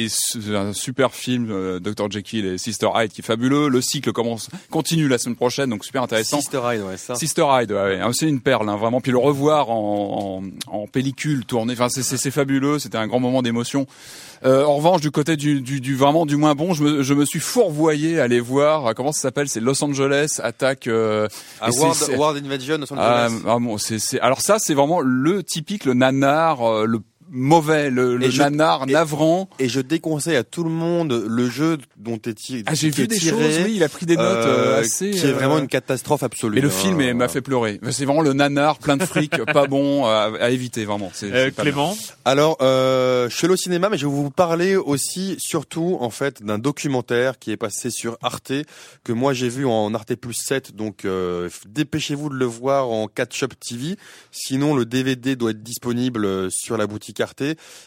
Un super film, euh, Dr Jekyll et Sister Hyde, qui est fabuleux. Le cycle commence, continue la semaine prochaine, donc super intéressant. Sister Hyde ouais ça Sister Hyde, ouais, ouais. Ah, c'est une perle, hein, vraiment. Puis le revoir en, en, en pellicule tournée, enfin c'est, fabuleux. C'était un grand moment d'émotion. Euh, en revanche, du côté du, du, du vraiment du moins bon, je me, je me suis fourvoyé à aller voir. euh, Comment ça s'appelle C'est Los Angeles attaque. Euh, à c'est- World, World Invasion Los ah, Angeles ah, bon, c'est, c'est, alors ça, c'est vraiment le typique, le nanar, euh, le mauvais, le, le je- nanar et- navrant. Et je déconseille à tout le monde le jeu dont est tiré. Ah, j'ai vu des tiré, choses, oui, il a pris des notes euh, euh, assez... qui est euh, vraiment une catastrophe absolue. Mais le hein. film eh, m'a fait pleurer. C'est vraiment le nanar plein de fric, pas bon, à, à éviter vraiment. C'est, Euh. Clément, Alors, euh, je suis allé au cinéma, mais je vais vous parler aussi, surtout, en fait, d'un documentaire qui est passé sur Arte, que moi j'ai vu en Arte plus 7, donc euh, dépêchez-vous de le voir en catch-up TV, sinon le DVD doit être disponible euh, sur la boutique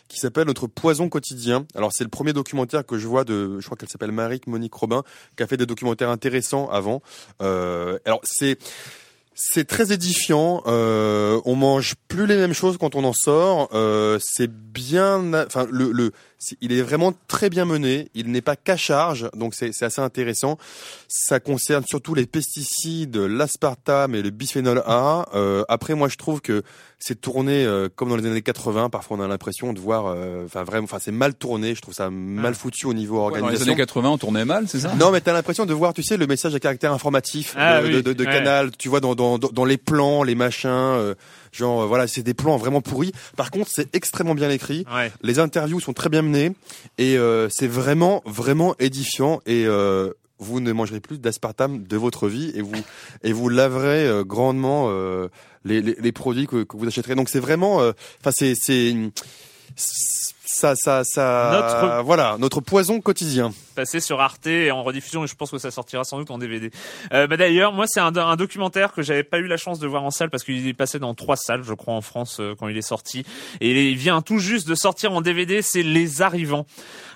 Qui s'appelle Notre Poison Quotidien. Alors c'est le premier documentaire que je vois de, je crois qu'elle s'appelle Marie Monique Robin, qui a fait des documentaires intéressants avant. Euh, alors c'est... C'est très édifiant. Euh, on mange plus les mêmes choses quand on en sort. Euh, c'est bien, enfin le, le il est vraiment très bien mené. Il n'est pas qu'à charge, donc c'est assez intéressant. Ça concerne surtout les pesticides, l'aspartame et le bisphénol A. Euh, après, moi, je trouve que c'est tourné euh, comme dans les années 80. Parfois, on a l'impression de voir, euh, enfin vraiment, enfin c'est mal tourné. Je trouve ça mal foutu au niveau Ouais, dans les organisation. années 80, on tournait mal, c'est ça? Non, mais t'as l'impression de voir, tu sais, le message à caractère informatif Ah de, oui, de, de- de ouais. Canal. Tu vois dans, dans, dans les plans, les machins, euh, genre euh, voilà, c'est des plans vraiment pourris. Par contre, c'est extrêmement bien écrit. ouais. Les interviews sont très bien menées et euh, c'est vraiment vraiment édifiant et euh, vous ne mangerez plus d'aspartame de votre vie et vous et vous laverez euh, grandement euh, les, les, les produits que, que vous achèterez. Donc c'est vraiment, euh, enfin c'est c'est ça ça ça Notre- voilà notre poison quotidien. passé sur Arte et en rediffusion et je pense que ça sortira sans doute en DVD. Euh, bah d'ailleurs, moi c'est un, un documentaire que j'avais pas eu la chance de voir en salle parce qu'il est passé dans trois salles, je crois en France euh, quand il est sorti et il vient tout juste de sortir en DVD. C'est Les Arrivants.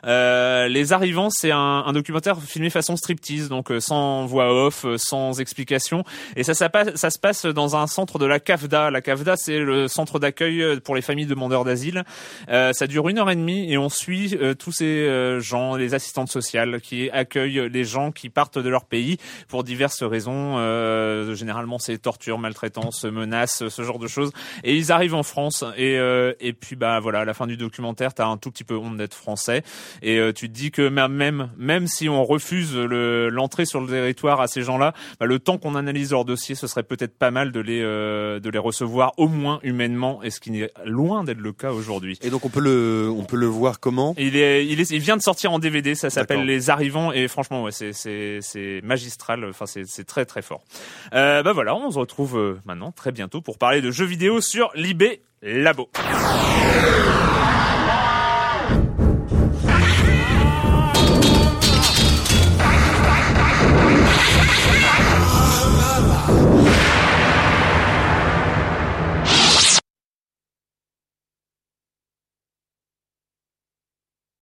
Euh, Les Arrivants, c'est un, un documentaire filmé façon striptease, donc euh, sans voix off, euh, sans explication et ça, ça, passe- ça se passe dans un centre de la CAFDA. La CAFDA, c'est le centre d'accueil pour les familles demandeurs d'asile. Euh, ça dure une heure et demie et on suit euh, tous ces euh, gens, les assistantes sociales qui accueillent les gens qui partent de leur pays pour diverses raisons. Euh, généralement, c'est torture, maltraitance, menaces, ce genre de choses. Et ils arrivent en France et euh, et puis bah voilà, à la fin du documentaire, t'as un tout petit peu honte d'être français et tu te dis que même même si on refuse le l'entrée sur le territoire à ces gens-là, bah, le temps qu'on analyse leur dossier, ce serait peut-être pas mal de les de les recevoir au moins humainement, et ce qui n'est loin d'être le cas aujourd'hui. Et donc on peut le on peut le voir comment il, vient de sortir en DVD, ça s'appelle Les Arrivants et franchement ouais, c'est magistral, enfin c'est très très fort. Euh, bah voilà, on se retrouve euh, maintenant très bientôt pour parler de jeux vidéo sur l'IB Labo.